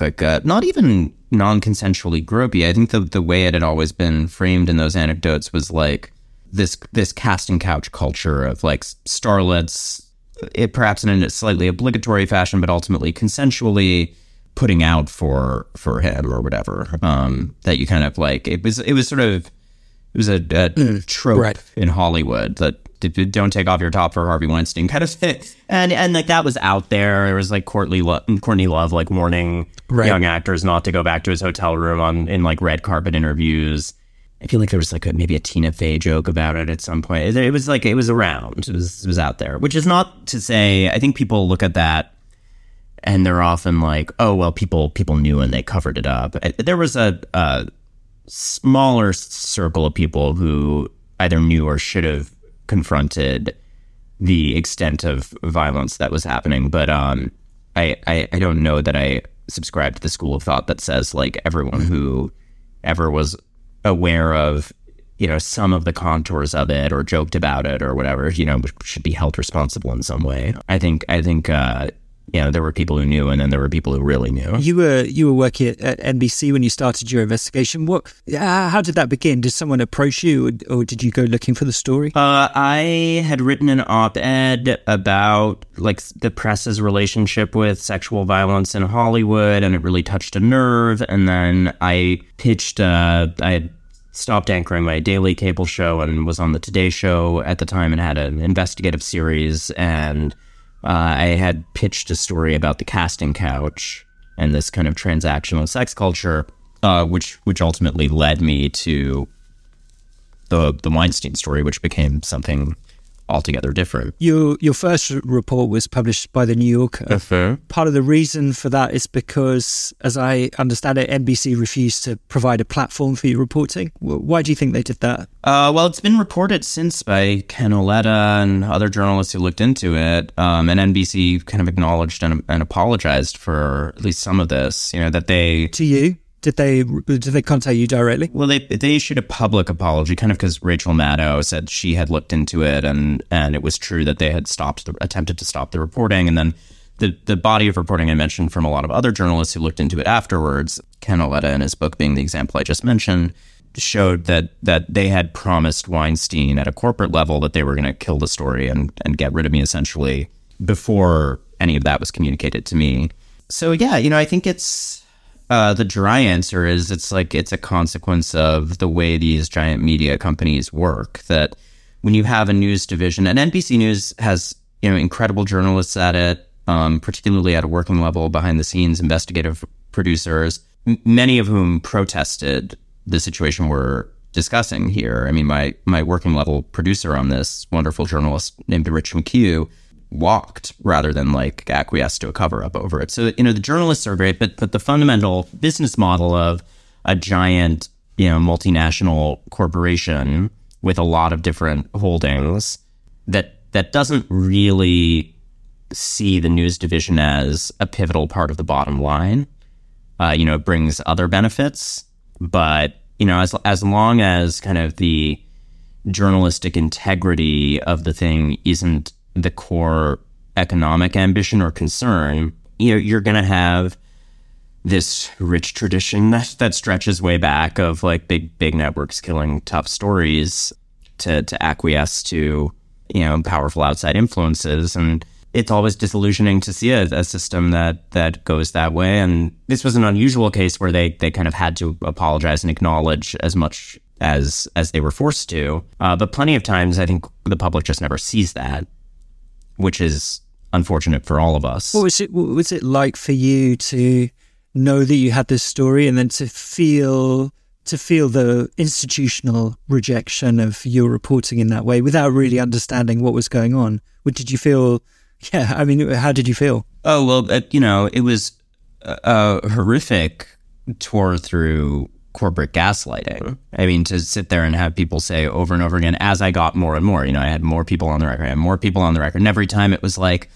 like uh, not even non-consensually gropey. I think the the way it had always been framed in those anecdotes was like this this casting couch culture of like starlets, it perhaps in a slightly obligatory fashion, but ultimately consensually putting out for for him or whatever. Um, that you kind of like it was it was sort of it was a, a trope right. in Hollywood that don't take off your top for Harvey Weinstein kind of thing. And and like that was out there. There was like Courtney Lo- Courtney Love like warning Right. young actors not to go back to his hotel room on in like red carpet interviews. I feel like there was like a, maybe a Tina Fey joke about it at some point. It, was like it was around. It was it was out there, which is not to say. I think people look at that and they're often like, "Oh, well, people people knew and they covered it up." There was a uh, smaller circle of people who either knew or should have confronted the extent of violence that was happening. But um, I, I, I don't know that I subscribe to the school of thought that says like everyone who ever was aware of you know some of the contours of it or joked about it or whatever you know should be held responsible in some way. I think I think uh, you know, there were people who knew, and then there were people who really knew. You were you were working at, NBC when you started your investigation. What? How did that begin? Did someone approach you, or, or did you go looking for the story? Uh, I had written an op-ed about like the press's relationship with sexual violence in Hollywood, and it really touched a nerve. And then I pitched. Uh, I had stopped anchoring my daily cable show and was on the Today Show at the time, and had an investigative series and uh, I had pitched a story about the casting couch and this kind of transactional sex culture, uh, which which ultimately led me to the the Weinstein story, which became something altogether different. Your your first report was published by the New Yorker. Uh-huh. Part of the reason for that is because, as I understand it, NBC refused to provide a platform for your reporting. Why do you think they did that? Uh, well, it's been reported since by Ken Auletta and other journalists who looked into it, um, and NBC kind of acknowledged and, and apologized for at least some of this. You know that they to you did they did they contact you directly? Well, they they issued a public apology, kind of because Rachel Maddow said she had looked into it and and it was true that they had stopped the, attempted to stop the reporting, and then the the body of reporting I mentioned from a lot of other journalists who looked into it afterwards, Ken Auletta in his book being the example I just mentioned, showed that that they had promised Weinstein at a corporate level that they were going to kill the story and and get rid of me essentially before any of that was communicated to me. So yeah, you know, I think it's uh, the dry answer is it's like it's a consequence of the way these giant media companies work. That when you have a news division, and NBC News has you know incredible journalists at it, um, particularly at a working level, behind the scenes, investigative producers, m- many of whom protested the situation we're discussing here. I mean, my my working level producer on this wonderful journalist named Rich McHugh walked rather than like acquiesced to a cover up over it. So, you know, the journalists are great, but but the fundamental business model of a giant, you know, multinational corporation with a lot of different holdings that that doesn't really see the news division as a pivotal part of the bottom line. Uh, you know, it brings other benefits, but you know, as as long as kind of the journalistic integrity of the thing isn't the core economic ambition or concern, you know, you're going to have this rich tradition that, that stretches way back of like big big networks killing tough stories to to acquiesce to you know powerful outside influences. And it's always disillusioning to see a, a, system that that goes that way. And this was an unusual case where they they kind of had to apologize and acknowledge as much as as they were forced to. Uh, but plenty of times i think the public just never sees that which is unfortunate for all of us. What was it? What was it like for you to know that you had this story, and then to feel to feel the institutional rejection of your reporting in that way without really understanding what was going on? What did you feel? Yeah, I mean, how did you feel? Oh well, uh, you know, it was a, a horrific tour through corporate gaslighting. I mean, to sit there and have people say over and over again, as I got more and more, you know, I had more people on the record, I had more people on the record. And every time it was like,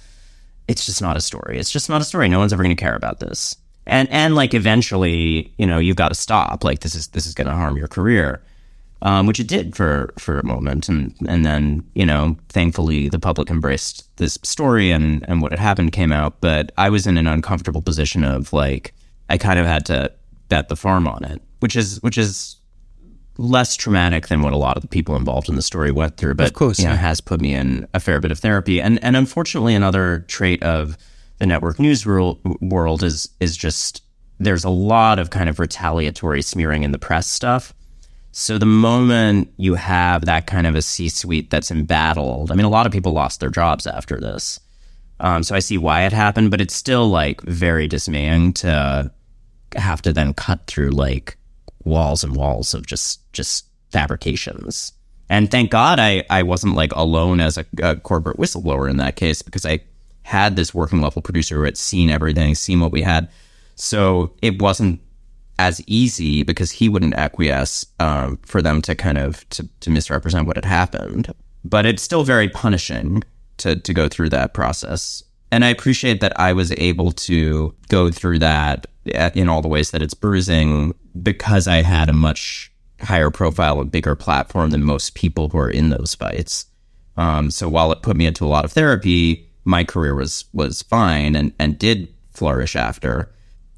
it's just not a story. It's just not a story. No one's ever going to care about this. And, and like eventually, you know, you've got to stop. Like this is, this is going to harm your career. Um, which it did for, for a moment. And, and then, you know, thankfully the public embraced this story and, and what had happened came out. But I was in an uncomfortable position of like, I kind of had to bet the farm on it which is which is less traumatic than what a lot of the people involved in the story went through, but of course, you know, has put me in a fair bit of therapy. And and unfortunately, another trait of the network news world is is just there's a lot of kind of retaliatory smearing in the press stuff. So the moment you have that kind of a C-suite that's embattled, I mean, a lot of people lost their jobs after this. Um, so I see why it happened, but it's still like very dismaying to have to then cut through like walls and walls of just just fabrications. And thank God I, I wasn't like alone as a, a, corporate whistleblower in that case because I had this working level producer who had seen everything, seen what we had. So it wasn't as easy because he wouldn't acquiesce um, for them to kind of to, to misrepresent what had happened. But it's still very punishing to to go through that process. And I appreciate that I was able to go through that in all the ways that it's bruising because I had a much higher profile and bigger platform than most people who are in those fights. Um, so while it put me into a lot of therapy, my career was was fine and and did flourish after.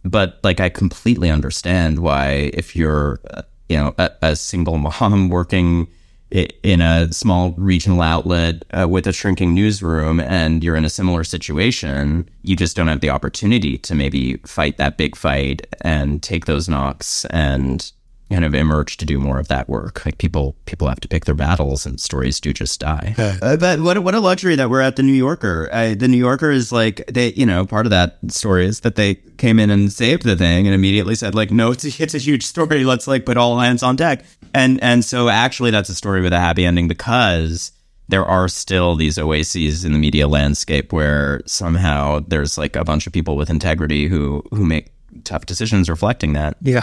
But like I completely understand why if you're uh, you know a, a, single mom working in a small regional outlet uh, with a shrinking newsroom and you're in a similar situation, you just don't have the opportunity to maybe fight that big fight and take those knocks and kind of emerge to do more of that work. Like people, people have to pick their battles, and stories do just die. Uh, but what what a luxury that we're at the New Yorker. Uh, the New Yorker is like they, you know, part of that story is that they came in and saved the thing and immediately said like, no, it's a, it's a huge story. Let's like put all hands on deck. And and so actually, that's a story with a happy ending because there are still these oases in the media landscape where somehow there's like a bunch of people with integrity who who make tough decisions reflecting that. Yeah.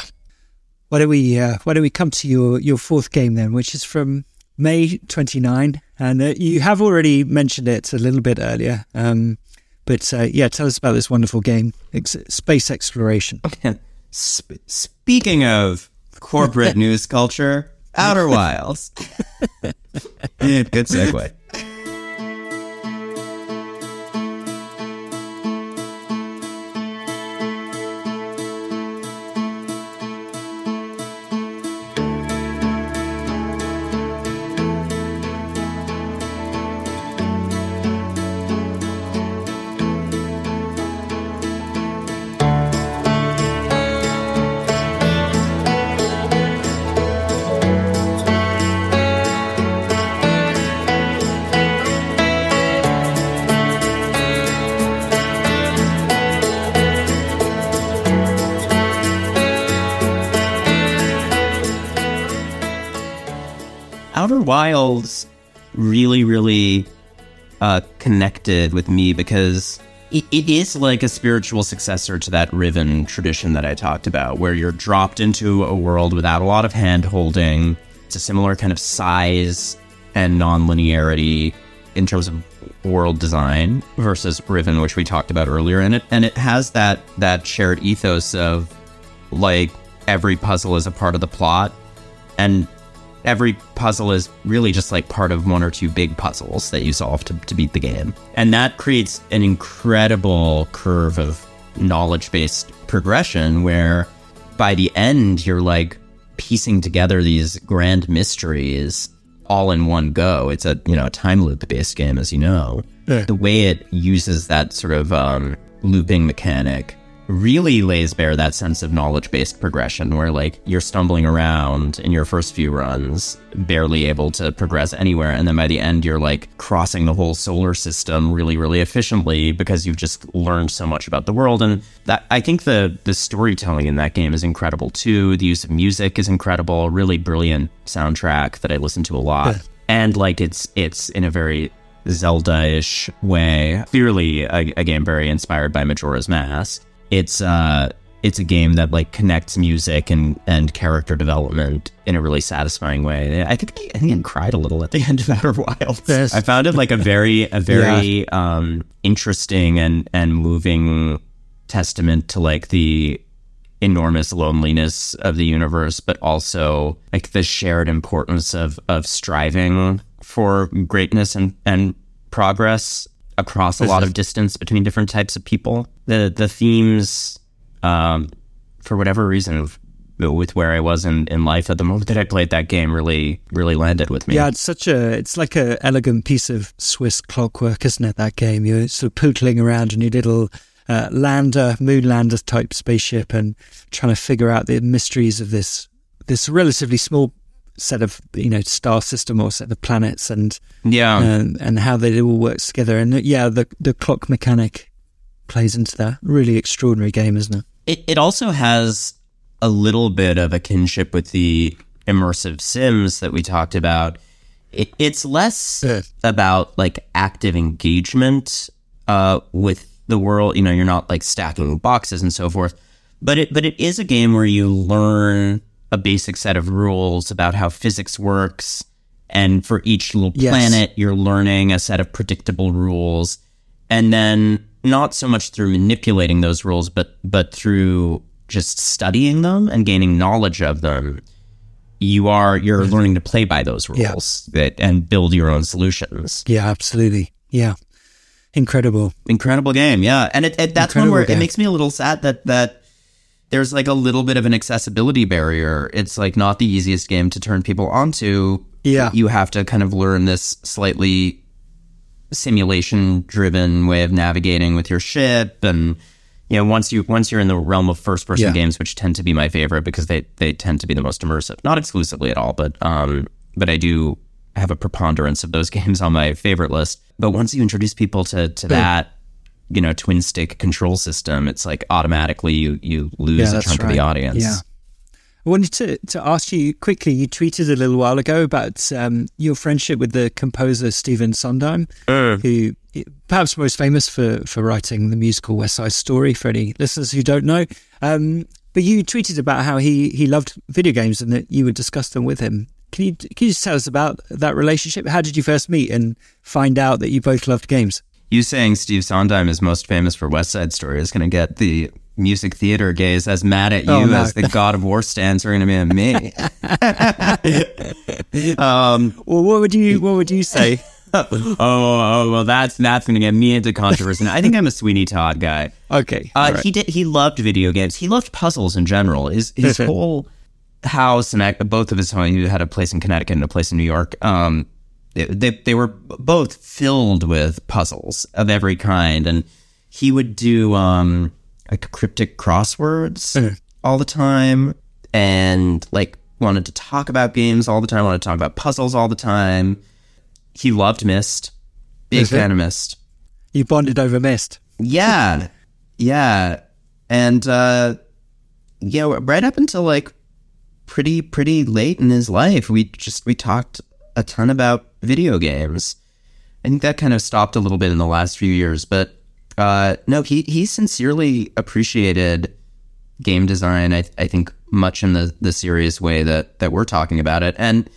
Why don't we uh, Why don't we come to your your fourth game then, which is from May 29, and uh, you have already mentioned it a little bit earlier. Um, but uh, yeah, tell us about this wonderful game, ex- space exploration. Sp- speaking of corporate news culture, Outer Wilds. Good segue. Wilds really, really uh, connected with me because it, it is like a spiritual successor to that Riven tradition that I talked about, where you're dropped into a world without a lot of hand holding. It's a similar kind of size and non-linearity in terms of world design versus Riven, which we talked about earlier. And it and it has that that shared ethos of like every puzzle is a part of the plot. And every puzzle is really just like part of one or two big puzzles that you solve to, to beat the game. And that creates an incredible curve of knowledge based progression where by the end, you're like piecing together these grand mysteries all in one go. It's a, you know, a time loop based game, as you know. Yeah. The way it uses that sort of um, looping mechanic really lays bare that sense of knowledge based progression where like you're stumbling around in your first few runs, barely able to progress anywhere. And then by the end, you're like crossing the whole solar system really, really efficiently because you've just learned so much about the world. And that I think the, the storytelling in that game is incredible too. The use of music is incredible, really brilliant soundtrack that I listen to a lot. and like it's, it's in a very Zelda-ish way. Clearly, a, a, game very inspired by Majora's Mask it's uh it's a game that like connects music and and character development in a really satisfying way. I think I think I cried a little at the end of Outer Wilds. Yes. I found it like a very a very yeah. um interesting and and moving testament to like the enormous loneliness of the universe, but also like the shared importance of of striving for greatness and and progress across a lot of distance between different types of people. The the themes, um, for whatever reason, with where I was in, in life at the moment that I played that game, really really landed with me. Yeah, it's such a it's like a elegant piece of Swiss clockwork, isn't it? That game, you're sort of pootling around in your little. Uh, lander, moonlander type spaceship, and trying to figure out the mysteries of this this relatively small set of you know star system or set of planets and yeah. and, and how they all works together. And yeah the the clock mechanic plays into that. Really extraordinary game isn't it? It, it also has a little bit of a kinship with the immersive sims that we talked about. It, it's less yeah. about like active engagement uh, with the world. You know you're not like stacking boxes and so forth. But it but it is a game where you learn a basic set of rules about how physics works, and for each little Yes. planet, you're learning a set of predictable rules, and then not so much through manipulating those rules, but but through just studying them and gaining knowledge of them. You are you're mm-hmm. learning to play by those Yeah. rules that, and build your own solutions. Yeah, absolutely. Yeah. Incredible. Incredible game, yeah. And it, it, that's one Incredible where game. it makes me a little sad that that there's like a little bit of an accessibility barrier. It's like not the easiest game to turn people onto. Yeah. You have to kind of learn this slightly simulation driven way of navigating with your ship and you know once you once you're in the realm of first person Yeah. games which tend to be my favorite because they they tend to be the most immersive not exclusively at all but um but I do have a preponderance of those games on my favorite list but once you introduce people to to that you know twin stick control system it's like automatically you you lose Yeah, a that's chunk of the audience Yeah. I wanted to, to ask you quickly. You tweeted a little while ago about um, your friendship with the composer Stephen Sondheim, who perhaps most famous for, for writing the musical West Side Story. For any listeners who don't know, um, but you tweeted about how he, he loved video games and that you would discuss them with him. Can you can you just tell us about that relationship? How did you first meet and find out that you both loved games? You saying Steve Sondheim is most famous for West Side Story is going to get the music theater gays as mad at you Oh, no. as the God of War stands are going to be at me. um, Well, what would you what would you say? oh, oh, well, that's that's going to get me into controversy. I think I'm a Sweeney Todd guy. Okay, Uh, right. He did. He loved video games. He loved puzzles in general. His his whole house and both of his home. He had a place in Connecticut and a place in New York. Um, they they, were both filled with puzzles of every kind, and he would do um like cryptic crosswords all the time, and like wanted to talk about games all the time. Wanted to talk about puzzles all the time. He loved Myst. Big Is it? fan of Myst. You bonded over Myst. Yeah. Yeah. And uh yeah, right up until like pretty pretty late in his life, we just we talked a ton about video games. I think that kind of stopped a little bit in the last few years, but uh no, he he sincerely appreciated game design. I I think much in the the serious way that that we're talking about it. And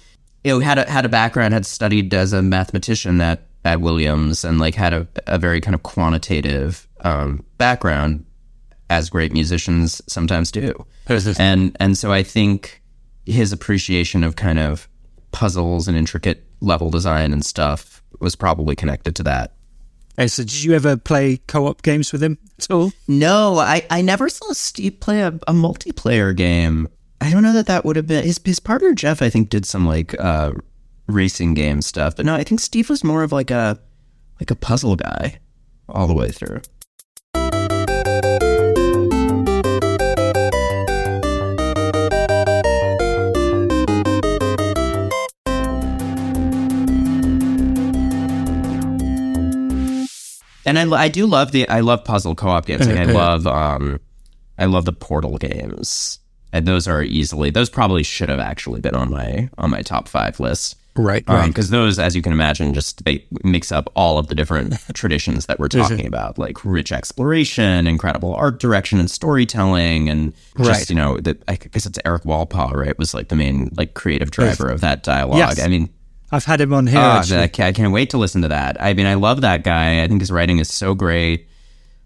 you know, had a had a background, had studied as a mathematician at at Williams, and like had a a very kind of quantitative um, background, as great musicians sometimes do. and and so I think his appreciation of kind of puzzles and intricate level design and stuff was probably connected to that. Hey, so did you ever play co-op games with him at all? No, I, I never saw Steve play a, a multiplayer game. I don't know that that would have been his his partner Jeff. I think did some like uh, racing game stuff, but no, I think Steve was more of like a like a puzzle guy all the way through. And I, I do love the I love puzzle co-op games. Like I love um I love the Portal games. And those are easily those probably should have actually been on my on my top five list. Right, Because those, as you can imagine, just they mix up all of the different traditions that we're talking about, like rich exploration, incredible art direction and storytelling, and just Right. you know, the, I guess it's Erik Wolpaw, right? Was like the main like creative driver of that dialogue. Yes. I mean, I've had him on here. Ah, actually. I can't, I can't wait to listen to that. I mean, I love that guy. I think his writing is so great.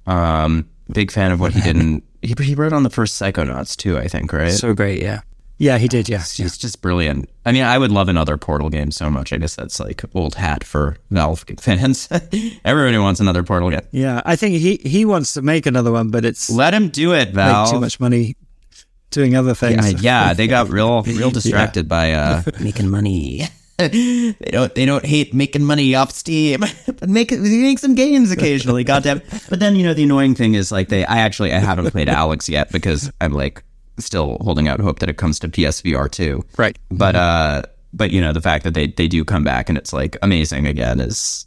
Um, big fan of what he did. In, he, he wrote on the first Psychonauts too. I think, right? So great, yeah. Yeah, he did, yeah. He's just brilliant. I mean, I would love another Portal game so much. I guess that's like old hat for Valve fans. Everybody wants another Portal game. Yeah, I think he, he wants to make another one, but it's Let him do it, make Valve. too much money doing other things. Yeah, yeah, they got real, real distracted by uh, making money. they don't, they don't hate making money off Steam, but make make some games occasionally. Goddamn! But then you know the annoying thing is like they, I actually I haven't played Alyx yet because I'm like still holding out hope that it comes to PSVR too. Right. But uh, but you know the fact that they they do come back and it's like amazing again is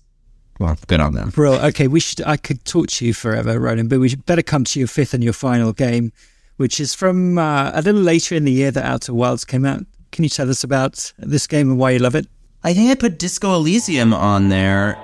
well good on them. Bro, okay, we should. I could talk to you forever, Ronan, but we should better come to your fifth and your final game, which is from uh, a little later in the year that Outer Wilds came out. Can you tell us about this game and why you love it? I think I put Disco Elysium on there.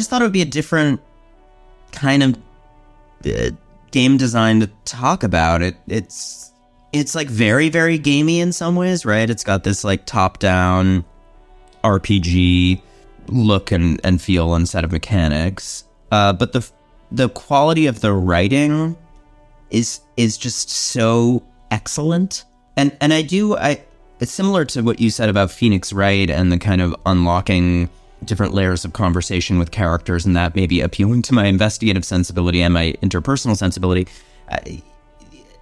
Just thought it would be a different kind of uh, game design to talk about. It it's it's like very very gamey in some ways, right? It's got this like top down RPG look and, and feel and set of mechanics. Uh, but the the quality of the writing is is just so excellent. And and I do I it's similar to what you said about Phoenix Wright and the kind of unlocking different layers of conversation with characters and that maybe appealing to my investigative sensibility and my interpersonal sensibility. I,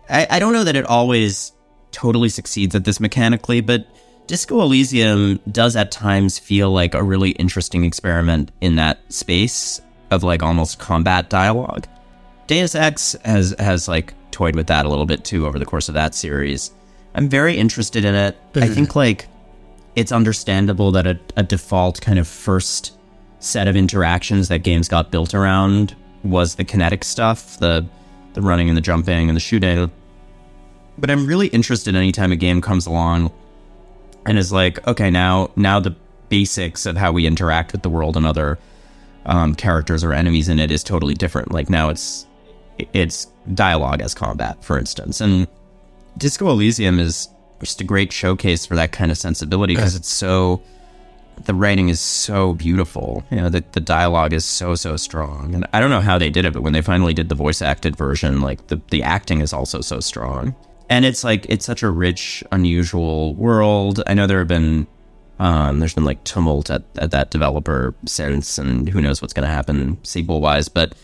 I, I don't know that it always totally succeeds at this mechanically, but Disco Elysium does at times feel like a really interesting experiment in that space of like almost combat dialogue. Deus Ex has has like toyed with that a little bit too over the course of that series. I'm very interested in it. I mm-hmm. think like it's understandable that a, a default kind of first set of interactions that games got built around was the kinetic stuff, the the running and the jumping and the shooting. But I'm really interested anytime a game comes along and is like, okay, now now the basics of how we interact with the world and other um, characters or enemies in it is totally different. Like now it's it's dialogue as combat, for instance, and Disco Elysium is just a great showcase for that kind of sensibility because it's so the writing is so beautiful. You know, the, the dialogue is so, so strong. And I don't know how they did it, but when they finally did the voice acted version, like the, the acting is also so strong. And it's like, it's such a rich, unusual world. I know there have been, um, there's been like tumult at, at that developer since, and who knows what's going to happen sequel wise. But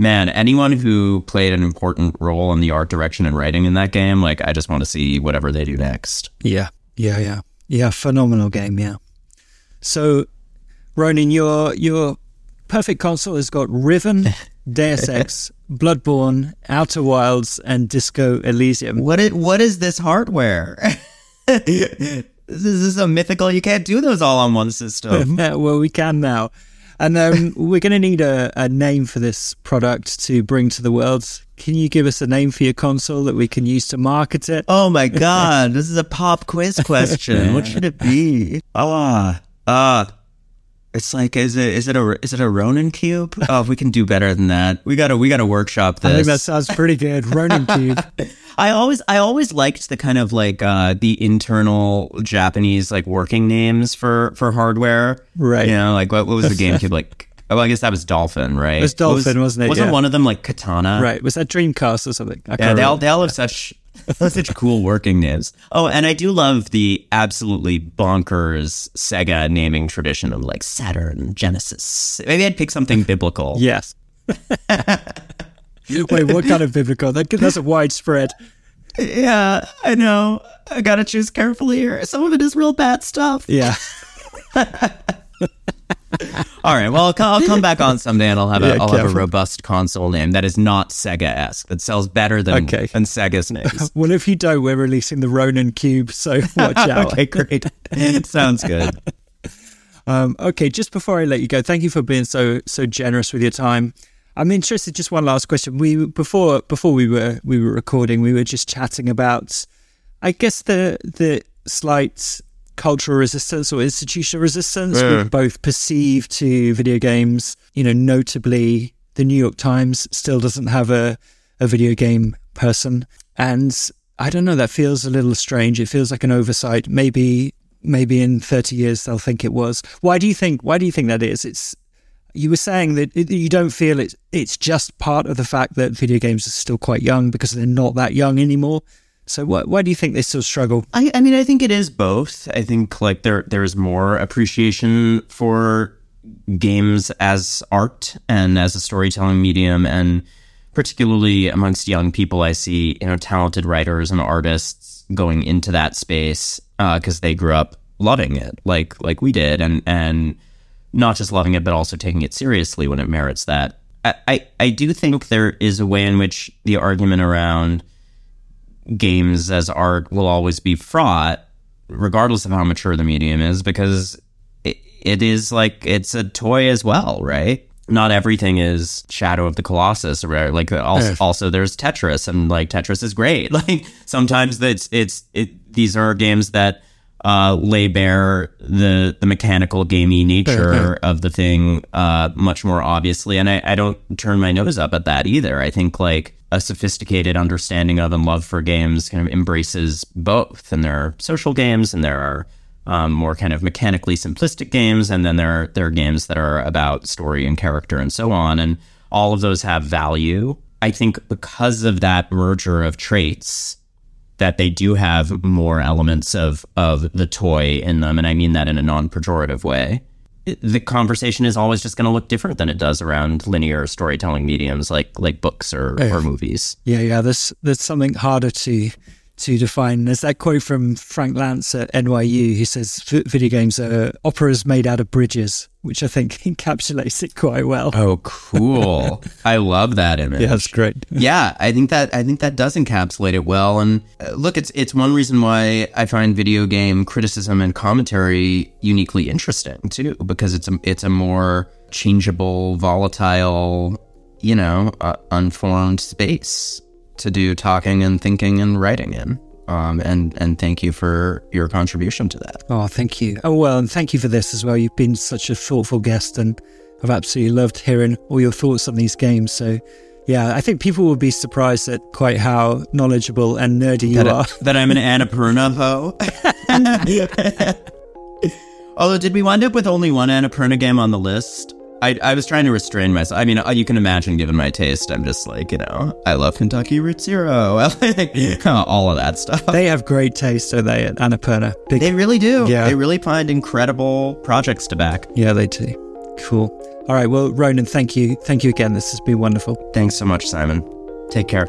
man, anyone who played an important role in the art direction and writing in that game, like, I just want to see whatever they do next. Yeah, yeah, yeah, yeah. Phenomenal game. Yeah. So, Ronan, your your perfect console has got Riven, Deus Ex, Bloodborne, Outer Wilds, and Disco Elysium. What is, what is this hardware? this is a mythical. You can't do those all on one system. well, we can now. And um, we're going to need a, a name for this product to bring to the world. Can you give us a name for your console that we can use to market it? Oh my god, this is a pop quiz question. what should it be? Ah, ah. Uh, it's like is it is it a is it a Ronin cube? Oh, we can do better than that. We gotta we gotta workshop this. I think that sounds pretty good. Ronin cube. I always I always liked the kind of like uh, the internal Japanese like working names for for hardware. Right. You know, like what, what was the GameCube like? Oh, I guess that was Dolphin, right? It was Dolphin, was, not it? Wasn't yeah. one of them like Katana? Right. Was that Dreamcast or something? I yeah, they all, they all have such such cool working names. Oh, and I do love the absolutely bonkers Sega naming tradition of like Saturn, Genesis. Maybe I'd pick something biblical. Yes. Wait, what kind of biblical? That, that's a widespread. Yeah, I know. I gotta choose carefully here. Some of it is real bad stuff. Yeah. All right. Well, I'll, come back on someday, and I'll have a, yeah, I'll have a robust console name that is not Sega esque that sells better than okay. than Sega's names. well, if you don't, we're releasing the Ronin Cube, so watch out. okay, great. It sounds good. Um, okay, just before I let you go, thank you for being so so generous with your time. I'm interested. Just one last question. We before before we were we were recording, we were just chatting about, I guess the the slight cultural resistance or institutional resistance yeah. we both perceive to video games. You know, notably, the New York Times still doesn't have a, a video game person. And I don't know, that feels a little strange. It feels like an oversight. Maybe maybe in 30 years they'll think it was. Why do you think why do you think that is? It's you were saying that it, you don't feel it, it's just part of the fact that video games are still quite young because they're not that young anymore. So why, why do you think they still struggle? I, I mean, I think it is both. I think like there there's more appreciation for games as art and as a storytelling medium, and particularly amongst young people, I see you know talented writers and artists going into that space because uh, they grew up loving it, like like we did, and and not just loving it, but also taking it seriously when it merits that. I, I, I do think there is a way in which the argument around games as art will always be fraught, regardless of how mature the medium is, because it, it is like it's a toy as well, right? Not everything is Shadow of the Colossus, right? Like also, also there's Tetris, and like Tetris is great. Like sometimes it's it's it, these are games that uh, lay bare the the mechanical gamey nature of the thing uh, much more obviously, and I, I don't turn my nose up at that either. I think like a sophisticated understanding of and love for games kind of embraces both, and there are social games and there are um, more kind of mechanically simplistic games, and then there are, there are games that are about story and character and so on, and all of those have value. I think because of that merger of traits, that they do have more elements of of the toy in them, and I mean that in a non-pejorative way. The conversation is always just going to look different than it does around linear storytelling mediums like like books or, Yeah. or movies. Yeah, yeah. There's there's something harder to to define. There's that quote from Frank Lantz at NYU. who says video games are operas made out of bridges, which I think encapsulates it quite well. Oh, cool! I love that image. Yeah, that's great. yeah, I think that I think that does encapsulate it well. And uh, look, it's it's one reason why I find video game criticism and commentary uniquely interesting too, because it's a it's a more changeable, volatile, you know, uh, unformed space to do talking and thinking and writing in. Um, and and thank you for your contribution to that. Oh, thank you. Oh, well, and thank you for this as well. You've been such a thoughtful guest, and I've absolutely loved hearing all your thoughts on these games. So, yeah, I think people will be surprised at quite how knowledgeable and nerdy you that, are. that I'm an Annapurna hoe. Although, did we wind up with only one Annapurna game on the list? I, I was trying to restrain myself. I mean, uh, you can imagine, given my taste, I'm just like, you know, I love Kentucky Route Zero, all of that stuff. They have great taste, don't they, at Annapurna? Big, They really do. Yeah. They really find incredible projects to back. yeah, they do. Cool. All right. Well, Ronan, thank you. Thank you again. This has been wonderful. Thanks so much, Simon. Take care.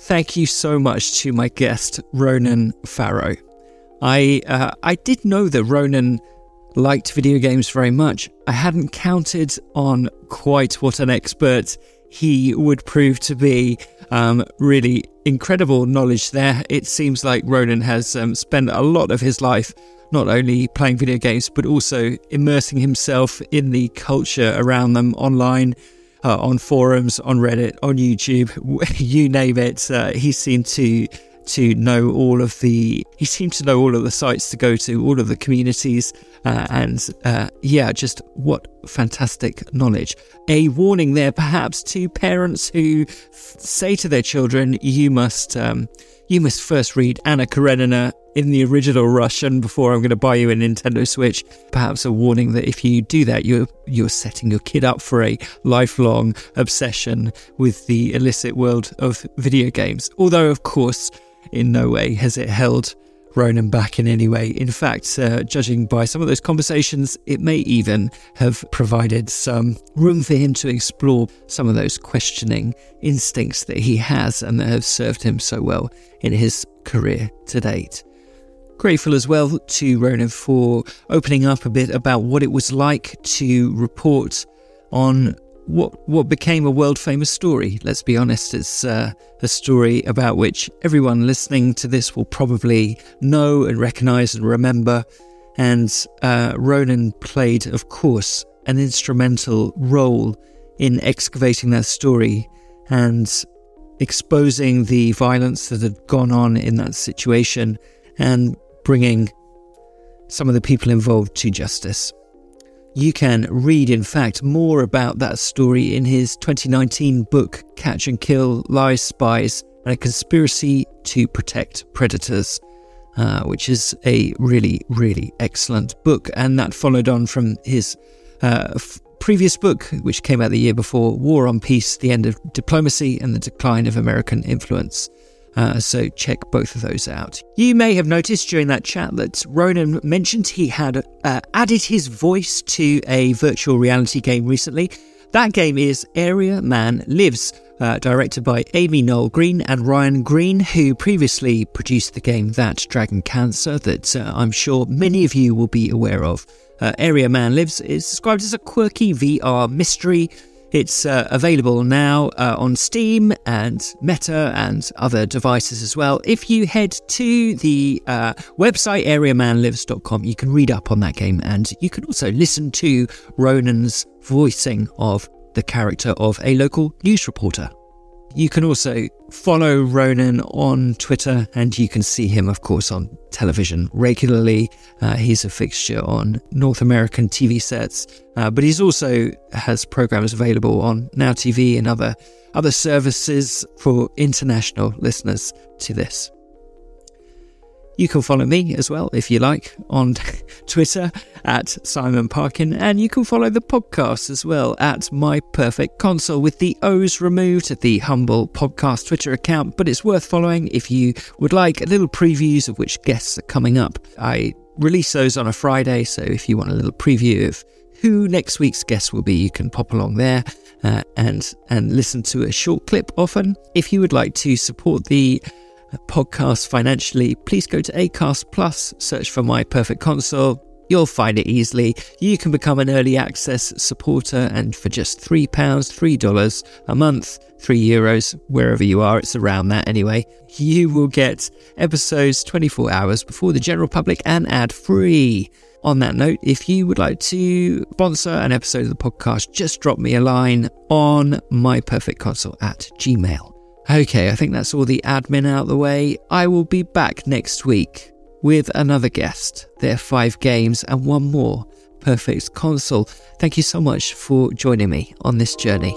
Thank you so much to my guest, Ronan Farrow. I uh, I did know that Ronan liked video games very much. I hadn't counted on quite what an expert he would prove to be. Um, really incredible knowledge there. It seems like Ronan has um, spent a lot of his life not only playing video games but also immersing himself in the culture around them online uh, on forums, on Reddit, on YouTube, you name it. Uh, he seemed to to know all of the he seemed to know all of the sites to go to, all of the communities, uh, and uh, yeah, just what fantastic knowledge. A warning there, perhaps, to parents who f- say to their children, "You must." Um, you must first read Anna Karenina in the original Russian before I'm going to buy you a Nintendo Switch. Perhaps a warning that if you do that, you're you're setting your kid up for a lifelong obsession with the illicit world of video games. Although, of course, in no way has it held Ronan back in any way. In fact, uh, judging by some of those conversations, it may even have provided some room for him to explore some of those questioning instincts that he has and that have served him so well in his career to date. Grateful as well to Ronan for opening up a bit about what it was like to report on what what became a world famous story. Let's be honest, it's uh, a story about which everyone listening to this will probably know and recognize and remember. And uh, Ronan played, of course, an instrumental role in excavating that story and exposing the violence that had gone on in that situation and bringing some of the people involved to justice. You can read, in fact, more about that story in his 2019 book, Catch and Kill Lies, Spies, and a Conspiracy to Protect Predators, uh, which is a really, really excellent book. And that followed on from his uh, f- previous book, which came out the year before War on Peace, The End of Diplomacy, and the Decline of American Influence. Uh, so check both of those out. You may have noticed during that chat that Ronan mentioned he had uh, added his voice to a virtual reality game recently. That game is Area Man Lives, uh, directed by Amy Noel Green and Ryan Green, who previously produced the game That Dragon Cancer, that uh, I'm sure many of you will be aware of. Uh, Area Man Lives is described as a quirky VR mystery It's uh, available now uh, on Steam and Meta and other devices as well. If you head to the uh, website areamanlives.com, you can read up on that game and you can also listen to Ronan's voicing of the character of a local news reporter. You can also follow Ronan on Twitter, and you can see him, of course, on television regularly. Uh, he's a fixture on North American TV sets, uh, but he's also has programs available on Now TV and other other services for international listeners to this. You can follow me as well, if you like, on Twitter at Simon Parkin, and you can follow the podcast as well at My Perfect Console with the O's removed the Humble Podcast Twitter account. But it's worth following if you would like little previews of which guests are coming up. I release those on a Friday, so if you want a little preview of who next week's guest will be, you can pop along there uh, and and listen to a short clip often. If you would like to support the podcast financially, please go to Acast Plus, search for My Perfect Console. You'll find it easily. You can become an early access supporter, and for just £3, $3 a month, 3 euros, wherever you are, it's around that anyway, you will get episodes 24 hours before the general public and ad free. On that note, if you would like to sponsor an episode of the podcast, just drop me a line on myperfectconsole at gmail. Okay, I think that's all the admin out of the way. I will be back next week with another guest, There are five games, and one more perfect console. Thank you so much for joining me on this journey.